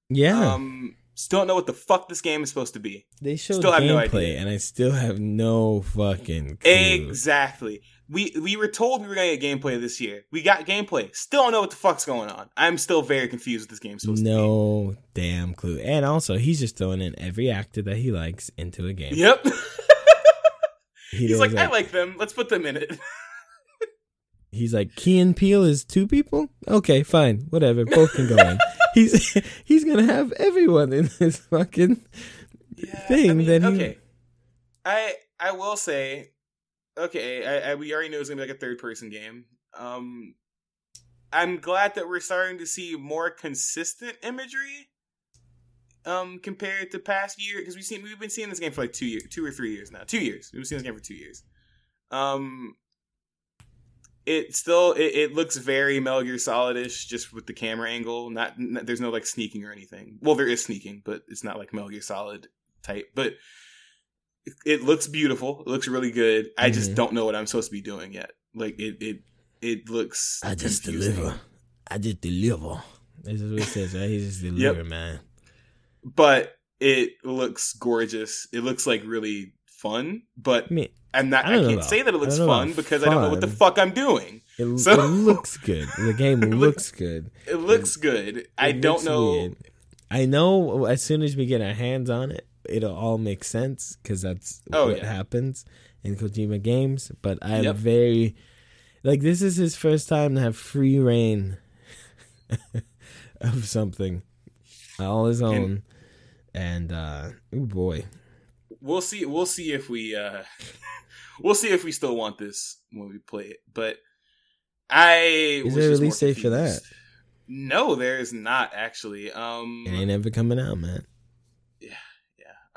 Yeah, Um, still don't know what the fuck this game is supposed to be. they showed still have no gameplay, idea. and I still have no fucking clue. Exactly. We we were told we were gonna get gameplay this year. We got gameplay. Still don't know what the fuck's going on. I'm still very confused with this game. supposed No damn clue. And also, he's just throwing in every actor that he likes into a game. Yep. He He's does like, I like them. Let's put them in it. He's like, Key and Peele is two people? Okay, fine. Whatever. Both can go in. he's he's gonna have everyone in this fucking Yeah, thing I mean, that he okay. I I will say, okay, I, I, we already know it's gonna be like a third person game. Um, I'm glad that we're starting to see more consistent imagery. Um, compared to past year, because we've seen we've been seeing this game for like two years, two or three years now. Two years. We've been seeing this game for two years. Um, it still it, it looks very Metal Gear Solid-ish, just with the camera angle. Not, there's no like sneaking or anything. Well, there is sneaking, but it's not like Metal Gear Solid type. But it, it looks beautiful. It looks really good. I just Mhm. don't know what I'm supposed to be doing yet. Like it it it looks. I just confusing. deliver. I just deliver. This is what it says, right? He just deliver, man. but it looks gorgeous. It looks like really fun, but I mean, I'm not. I I, can't about- say that it looks fun because I don't know what the fuck I'm doing. it, So- it looks good. The game looks good. It looks good. I It don't know. weird. I know as soon as we get our hands on it, it'll all make sense because that's Oh, what yeah. happens in Kojima games. But I'm Yep. very like this is his first time to have free reign of something all his own, and uh oh boy, We'll see. We'll see if we. uh We'll see if we still want this when we play it. But I Is there a release date for that? No, there is not actually. Um, it ain't ever coming out, man.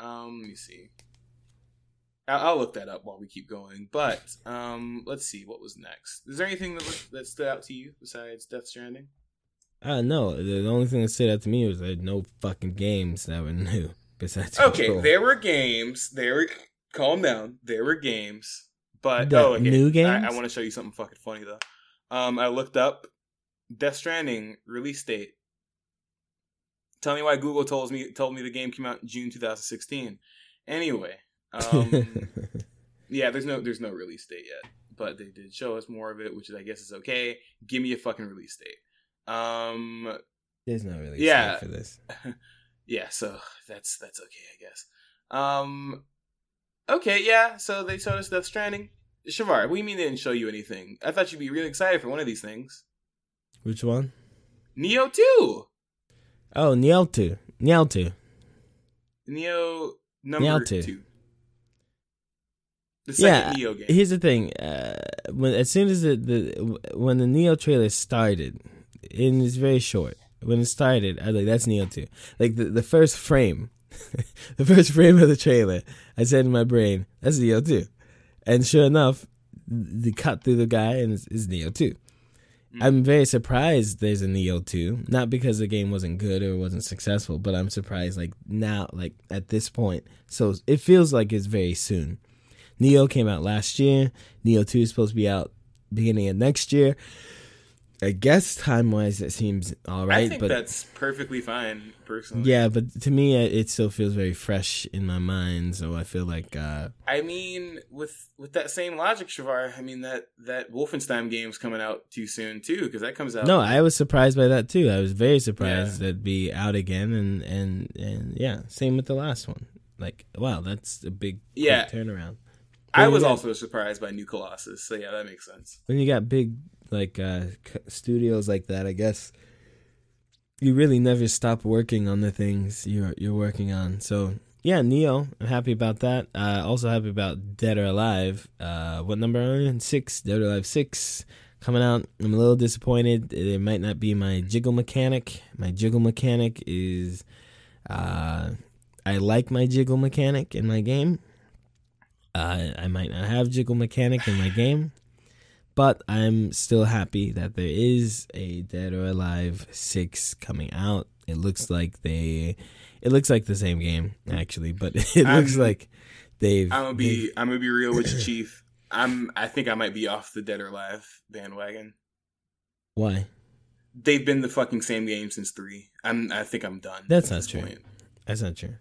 Um, let me see. I'll, I'll look that up while we keep going. But um, let's see what was next. Is there anything that looked- that stood out to you besides Death Stranding? Uh no, the only thing that stood out to me was that no fucking games that were new besides. Okay, Control. there were games. There were. Calm down. There were games, but The oh, okay. new I. I want to show you something fucking funny though. Um, I looked up Death Stranding release date. Tell me why Google told me told me the game came out in June 2016. Anyway, um, yeah, there's no there's no release date yet, but they did show us more of it, which I guess is okay. Give me a fucking release date. Um, There's no release Yeah. date for this. yeah, so that's that's okay, I guess. Um, okay, yeah. So they showed us Death Stranding. Shavar, we mean they didn't show you anything. I thought you'd be really excited for one of these things. Which one? Nioh Two. Oh, Niel two. Niel two. Nioh number two. two. The Yeah, Nioh game. Here's the thing. Uh, when as soon as the, the when the Nioh trailer started, and it's very short. When it started, I was like, "That's Nioh 2. Like the the first frame, the first frame of the trailer, I said in my brain, "That's Nioh 2. and sure enough, the cut through the guy and it's, it's Nioh 2. Mm. I'm very surprised there's a Nioh 2. Not because the game wasn't good or wasn't successful, but I'm surprised like now, like at this point. So it feels like it's very soon. Nioh came out last year. Nioh 2 is supposed to be out beginning of next year. I guess time wise, it seems all right. I think but that's perfectly fine, personally. yeah, but to me, it still feels very fresh in my mind. So I feel like uh, I mean, with with that same logic, Shavar. I mean that that Wolfenstein game's coming out too soon too, because that comes out. no, I was surprised by that too. I was very surprised that it'd be out again, and and and yeah, same with the last one. Like, wow, that's a big Yeah. turnaround. I was got- also surprised by New Colossus. So yeah, that makes sense. when you got big like uh studios like that i guess you really never stop working on the things you're you're working on. So yeah Nioh i'm happy about that. Uh also happy about dead or alive. Uh what number are six dead or alive six coming out. I'm a little disappointed. It might not be my jiggle mechanic. My jiggle mechanic is uh i like my jiggle mechanic in my game. Uh, I might not have jiggle mechanic in my game, but I'm still happy that there is a Dead or Alive six coming out. It looks like they, it looks like the same game actually, but it I'm- looks like they've. I'm gonna be I'm gonna be real with you, Chief. I'm I think I might be off the Dead or Alive bandwagon. why? They've been the fucking same game since three. I'm I think I'm done. That's at not true. point. That's not true.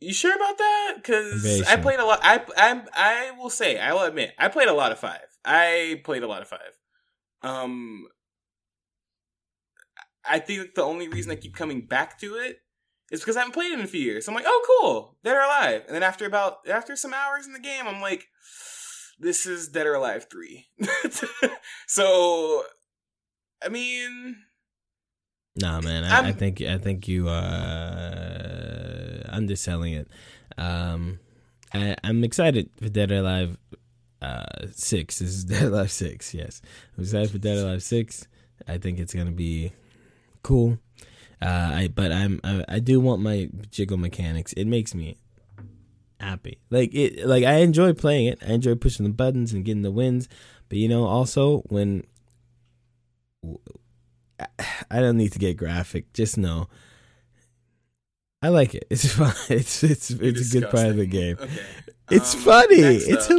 You sure about that? Because I played a lot. I I I will say I will admit I played a lot of five. I played a lot of five. Um, I think the only reason I keep coming back to it is because I haven't played it in a few years. So I'm like, oh, cool, Dead or Alive. And then after about after some hours in the game, I'm like, this is Dead or Alive three. so, I mean, Nah, man. I, I think I think you are underselling it. Um, I, I'm excited for Dead or Alive uh, six. This is Dead Alive six. Yes, I'm excited for Dead Alive six. I think it's gonna be cool. Uh, I but I'm I, I do want my jiggle mechanics. It makes me happy. Like it like I enjoy playing it. I enjoy pushing the buttons and getting the wins. But you know, also when I don't need to get graphic. Just know I like it. It's fun. It's it's it's a good part of the game. Okay. It's Um, funny. It's up-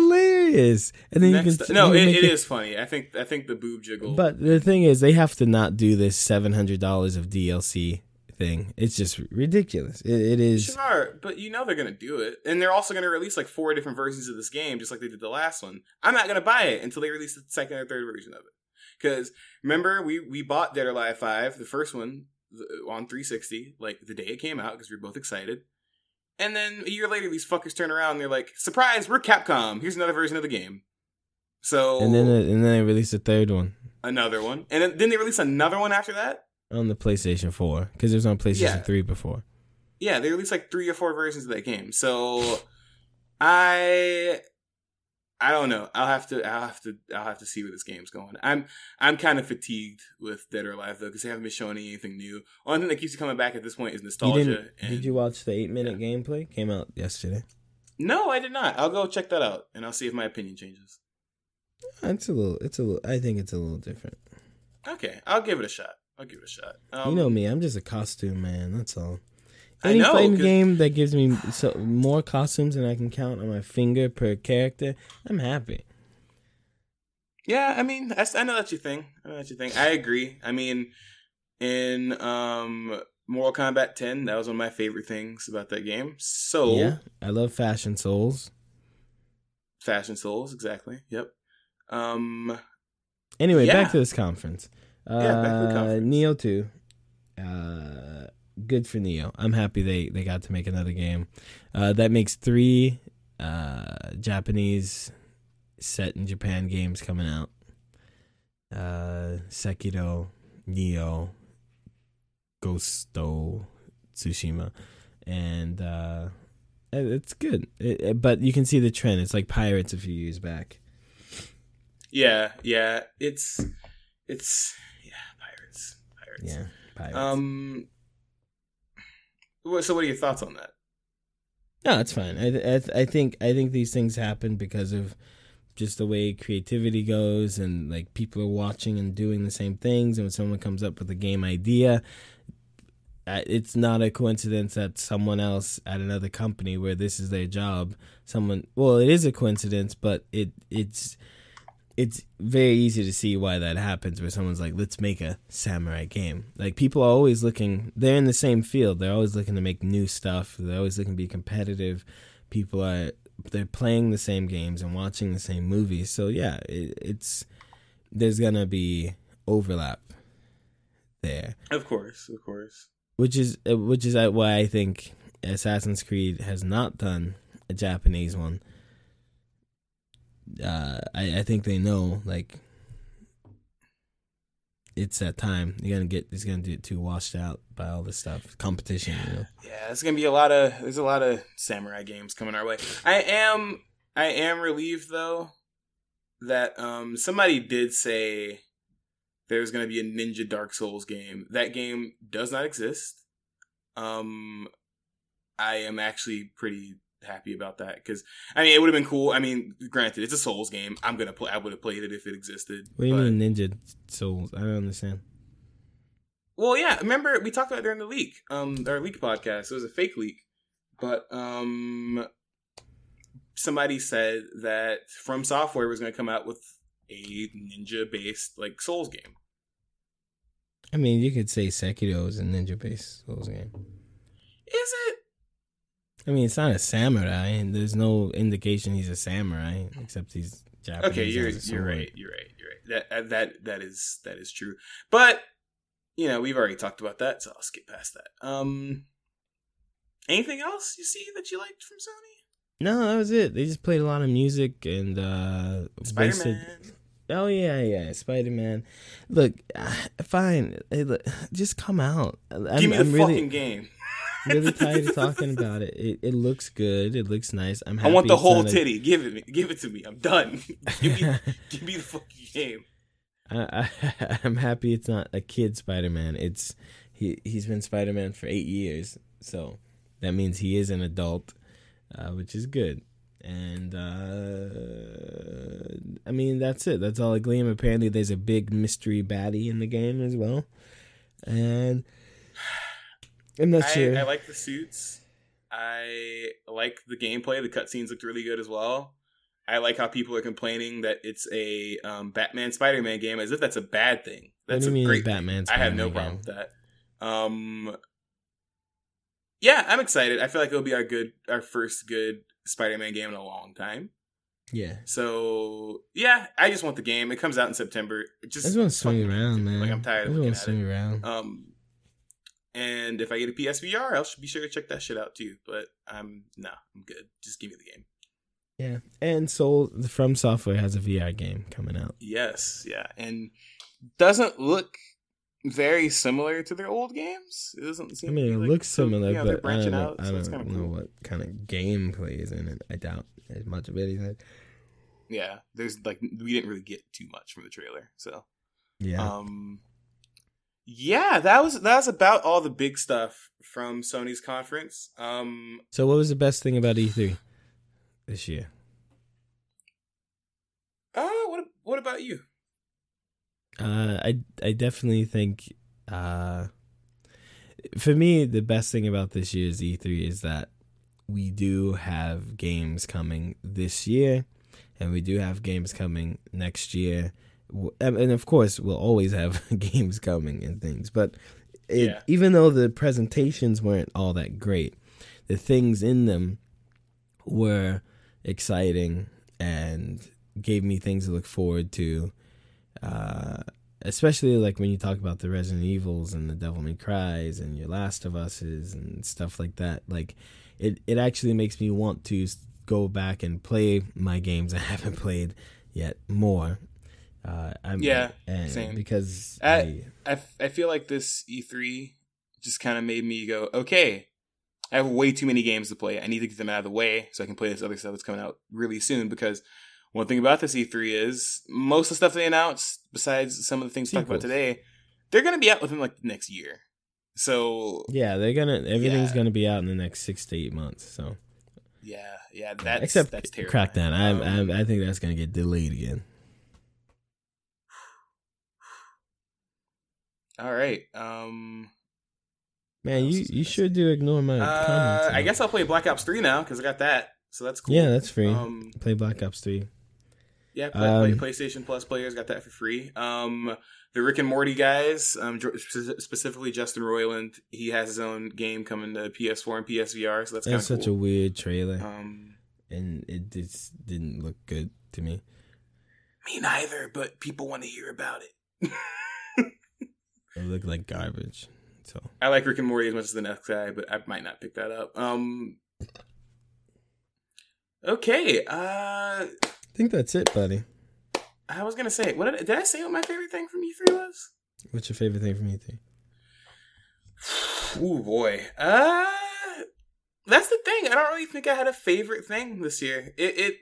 hilarious. And then you can no, it, make it is funny. I think I think the boob jiggle. But the thing is, they have to not do this seven hundred dollars of DLC thing. It's just ridiculous. It, it is. Sure, but you know they're gonna do it, and they're also gonna release like four different versions of this game, just like they did the last one. I'm not gonna buy it until they release the second or third version of it. Because remember, we we bought Dead or Alive Five, the first one, on 360, like the day it came out, because we were both excited. And then a year later, these fuckers turn around and they're like, "Surprise! We're Capcom. Here's another version of the game." So And then and then they released a third one another one, and then, then they released another one after that. on the PlayStation Four because it was on PlayStation Yeah. Three before. Yeah, they released like three or four versions of that game. So I I don't know. I'll have to I'll have to I'll have to see where this game's going. I'm I'm kind of fatigued with Dead or Alive though because they haven't been showing anything new. Only thing that keeps coming back at this point is nostalgia. and- Did you watch the eight minute gameplay? Came out yesterday. No, I did not. I'll go check that out and I'll see if my opinion changes. It's a little. It's a little. I think it's a little different. Okay, I'll give it a shot. I'll give it a shot. Um, you know me. I'm just a costume man. That's all. Any know, fighting 'cause- game that gives me so, more costumes than I can count on my finger per character, I'm happy. Yeah, I mean, I, I know that's your thing. I know that's your thing. I agree. I mean, in um Mortal Kombat 10, that was one of my favorite things about that game. So, Yeah, I love Fashion Souls. Fashion Souls, exactly. Yep. Um, Anyway, Yeah. back to this conference. Uh, Yeah, back to the conference. Nioh two, uh, good for Nioh. I'm happy they they got to make another game. Uh, that makes three uh, Japanese set in Japan games coming out. Uh, Sekiro, Nioh, Ghosto, Tsushima, and uh, it's good. It, it, but you can see the trend. It's like Pirates a few years back. Yeah, yeah. It's it's yeah, pirates. Pirates. Yeah, pirates. Um so what are your thoughts on that? No, it's fine. I, I I think I think these things happen because of just the way creativity goes and like people are watching and doing the same things and when someone comes up with a game idea it's not a coincidence that someone else at another company where this is their job someone well it is a coincidence but it it's it's very easy to see why that happens where someone's like let's make a samurai game. Like people are always looking they're in the same field. They're always looking to make new stuff. They're always looking to be competitive. People are they're playing the same games and watching the same movies. So yeah it, it's there's gonna be overlap there. Of course of course. Which is uh, which is why i think assassin's creed has not done a japanese one uh, I, I think they know like it's that time. You're gonna get it's gonna get too washed out by all this stuff, competition. You know? Yeah, it's gonna be a lot of there's a lot of samurai games coming our way. I am I am relieved though that um somebody did say there's gonna be a Ninja Dark Souls game. That game does not exist. Um, I am actually pretty happy about that because I mean it would have been cool. I mean, granted, it's a Souls game. I'm gonna play. I would have played it if it existed. What do you mean Ninja Souls? I don't understand. Well, yeah. Remember we talked about it during the leak, um, our leak podcast. It was a fake leak, but um, somebody said that From Software was going to come out with a ninja based like Souls game. I mean, you could say Sekiro is a ninja based Souls game. Is it? I mean, it's not a samurai, and there's no indication he's a samurai except he's Japanese. Okay, you're you're right. You're right. You're right. That that that is that is true. But you know, we've already talked about that, so I'll skip past that. Um, anything else you see that you liked from Sony? No, that was it. They just played a lot of music and uh Spider Man. Oh yeah, yeah, Spider Man. Look, fine. Hey, look, just come out. I'm, Give me the I'm fucking game really tired of talking about it. it. It looks good. It looks nice. I'm. Happy. I want the whole titty. A... Give it me. Give it to me. I'm done. give me. give me the fucking game. I, I, I'm happy it's not a kid Spider Man. It's he. He's been Spider Man for eight years, so that means he is an adult, uh, which is good. And uh, I mean that's it. That's all I gleam. Apparently, there's a big mystery baddie in the game as well, and I'm not I. I like the suits. I like the gameplay. The cutscenes looked really good as well. I like how people are complaining that it's a um, Batman Spider Man game as if that's a bad thing. That's a great Batman. I have no problem with that. Um, yeah, I'm excited. I feel like it'll be our good, our first good Spider Man game in a long time. Yeah. So yeah, I just want the game. It comes out in September. Just I just want to swing around, man. Like I'm tired of looking at swing it. Around. Um, and if I get a PSVR, I'll be sure to check that shit out too. But I'm no, nah, I'm good. Just give me the game. Yeah, and Soul From Software has a VR game coming out. Yes, yeah, and doesn't look very similar to their old games. It doesn't seem. I mean, it like, looks similar, so, but I don't know. Out, I don't know cool. what kind of gameplay is in it. I doubt as much of anything. Yeah, there's like we didn't really get too much from the trailer, so yeah. Um, yeah, that was that was about all the big stuff from Sony's conference. Um So what was the best thing about E3 this year? Uh what what about you? Uh I I definitely think uh for me the best thing about this year's E3 is that we do have games coming this year and we do have games coming next year and of course we'll always have games coming and things but it, yeah. even though the presentations weren't all that great the things in them were exciting and gave me things to look forward to uh, especially like when you talk about the Resident Evils and the Devil May Cries and your Last of Us's and stuff like that, like it it actually makes me want to go back and play my games I haven't played yet more. Uh, I'm, Yeah, and same. because I I feel like this E3 just kind of made me go, okay, I have way too many games to play. I need to get them out of the way so I can play this other stuff that's coming out really soon. Because one thing about this E3 is most of the stuff they announced, besides some of the things we talked about today, they're going to be out within like the next year. So yeah, they're gonna everything's Yeah. gonna be out in the next six to eight months. So yeah, yeah, that's except that's terrible. Crackdown, Um, I'm, I think that's gonna get delayed again. All right. Um, Man, you you sure do ignore my uh, comments. I guess I'll play Black Ops 3 now because I got that. So that's cool. Yeah, that's free. Um, Play Black Ops Three. Yeah, play, play Um, PlayStation Plus players got that for free. Um, the Rick and Morty guys, um, specifically Justin Roiland, he has his own game coming to PS4 and PSVR, so that's That's such cool. a weird trailer, um, and it just didn't look good to me. me neither, but people want to hear about it. It looked like garbage. So I like Rick and Morty as much as the next guy, but I might not pick that up. Um, okay, uh, I think that's it, buddy. I was gonna say, what did, did I say? What my favorite thing from E3 was? What's your favorite thing from E E3? Ooh boy. Uh that's the thing. I don't really think I had a favorite thing this year. It it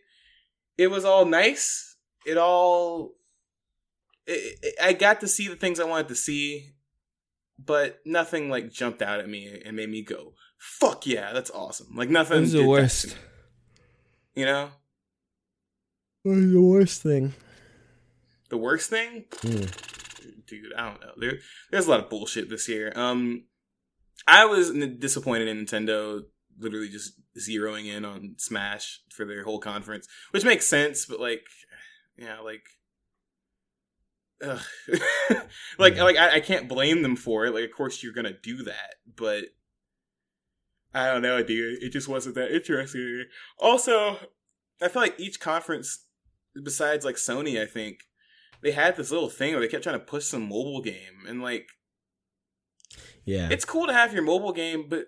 it was all nice. It all it, it- I got to see the things I wanted to see, but nothing like jumped out at me and made me go, "Fuck yeah, that's awesome!" Like nothing. What was the did that to worst? you know, What was the worst thing? the worst thing, Hmm. dude. I don't know. There, there's a lot of bullshit this year. Um, I was n- disappointed in Nintendo literally just zeroing in on Smash for their whole conference, which makes sense. But like, yeah, like, ugh. like, Yeah. like I, I can't blame them for it. Like, of course you're gonna do that, but I don't know, dude. It just wasn't that interesting. Also, I feel like each conference, besides like Sony, I think they had this little thing where they kept trying to push some mobile game, and like Yeah, it's cool to have your mobile game, but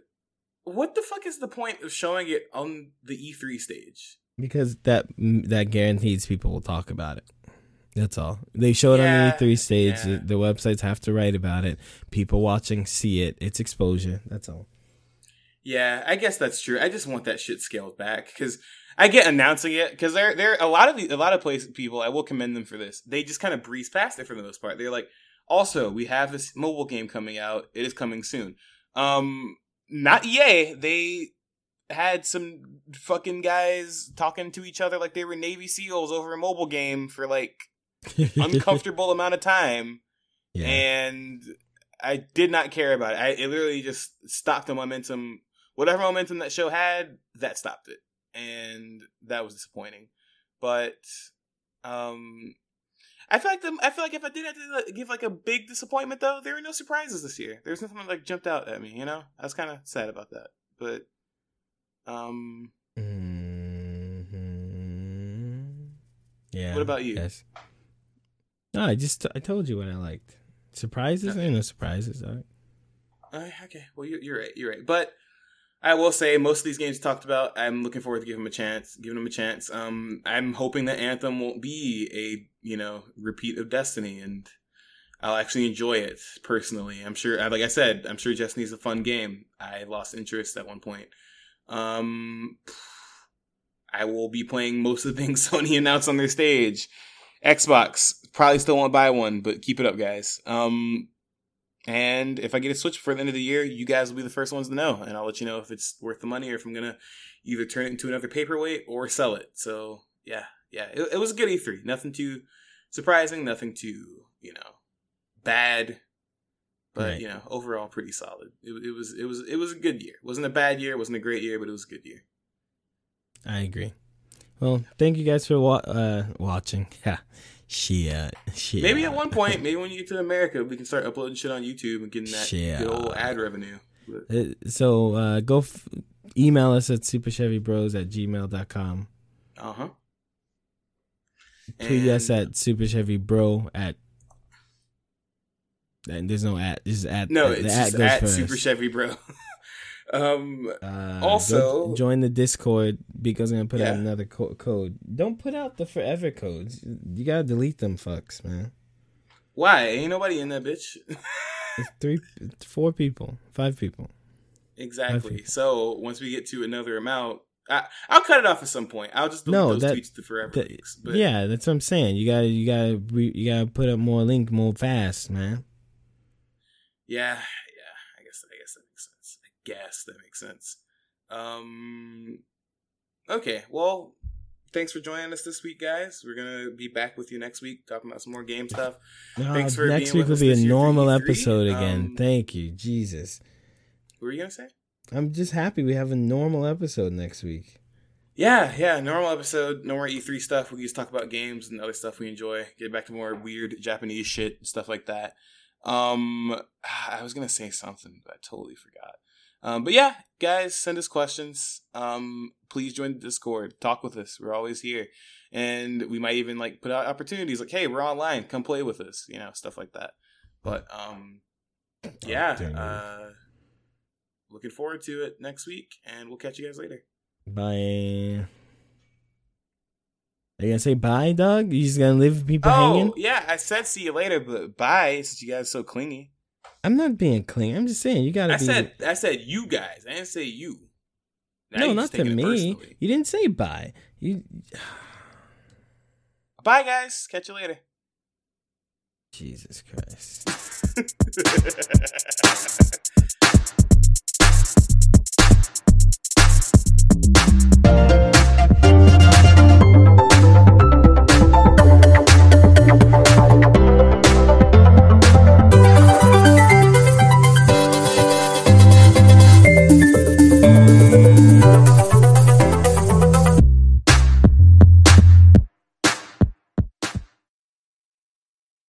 what the fuck is the point of showing it on the E3 stage? because that that guarantees people will talk about it. That's all. They show it Yeah, on the E3 stage. yeah. The, websites have to write about it. People watching see it. It's exposure. That's all. Yeah, I guess that's true. I just want that shit scaled back because I get announcing it because there there a lot of the, a lot of place people. I will commend them for this. They just kind of breeze past it for the most part. They're like, also we have this mobile game coming out. It is coming soon. Um, not EA. They had some fucking guys talking to each other like they were Navy SEALs over a mobile game for like uncomfortable amount of time yeah. and I did not care about it. I, it literally just stopped the momentum. Whatever momentum that show had, that stopped it, and that was disappointing. But um, I feel like the, I feel like if I did have to give like a big disappointment though, there were no surprises this year. There was nothing that like jumped out at me. You know, I was kind of sad about that. But um, Mhm. Yeah. What about you? Yes. No, I just I told you what I liked. Surprises? There ain't no surprises. All right. Uh, okay, well you're, you're right. You're right. But I will say most of these games talked about, I'm looking forward to giving them a chance. Giving them a chance. Um, I'm hoping that Anthem won't be a you know repeat of Destiny, and I'll actually enjoy it personally. I'm sure. Like I said, I'm sure Destiny's a fun game. I lost interest at one point. Um, I will be playing most of the things Sony announced on their stage. Xbox probably still won't buy one, but keep it up, guys. Um, and if I get a Switch for the end of the year, you guys will be the first ones to know, and I'll let you know if it's worth the money or if I'm gonna either turn it into another paperweight or sell it. So yeah, yeah, it, it was a good E3. Nothing too surprising, nothing too you know bad, but Right. you know overall pretty solid. It, it was it was it was a good year. It wasn't a bad year. It wasn't a great year, but it was a good year. I agree. Well, thank you guys for wa- uh, watching. Yeah. Shit. Shit. Maybe at one point, maybe when you get to America, we can start uploading shit on YouTube and getting that Shit. good old ad revenue. But, Uh, so uh, go f- email us at superchevybros at gmail.com. uh huh. Tweet us at superchevybro at And there's no at. Just at. No, the it's at just goes at first. Super Chevy Bro. um, Uh, Also- join the Discord because I'm gonna put out another co- code. Don't put out the forever codes. You gotta delete them fucks, man. why ain't nobody in that bitch? It's three, it's four people, five people. exactly. people. So once we get to another amount, I, I'll cut it off at some point. I'll just delete No, those that- tweets to forever that- links. But yeah, that's what I'm saying. You gotta, you gotta, you gotta put up more link more fast, man. Yeah, yeah. I guess I guess that makes sense. I guess that makes sense. Um Okay, well, thanks for joining us this week, guys. We're gonna be back with you next week talking about some more game stuff. Thanks Uh, for next week will be a this year for normal episode again. Um, Thank you, Jesus. What were you gonna say? I'm just happy we have a normal episode next week. Yeah, yeah, normal episode, no more E3 stuff. We can just talk about games and other stuff we enjoy. Get back to more weird Japanese shit and stuff like that. Um, I was gonna say something, but I totally forgot. Um, but yeah, guys, send us questions. Um, please join the Discord. Talk with us. We're always here, and we might even like put out opportunities like, "Hey, we're online. Come play with us." You know, stuff like that. But um, yeah, dang uh, looking forward to it next week, and we'll catch you guys later. Bye. Are you gonna say bye, Doug? You just gonna leave people Oh, hanging? yeah, I said see you later, but bye since you guys are so clingy. I'm not being clean. I'm just saying you gotta I be. said I said you guys. I didn't say you. Now no, not to me. You didn't say bye. You. Bye guys. Catch you later. Jesus Christ.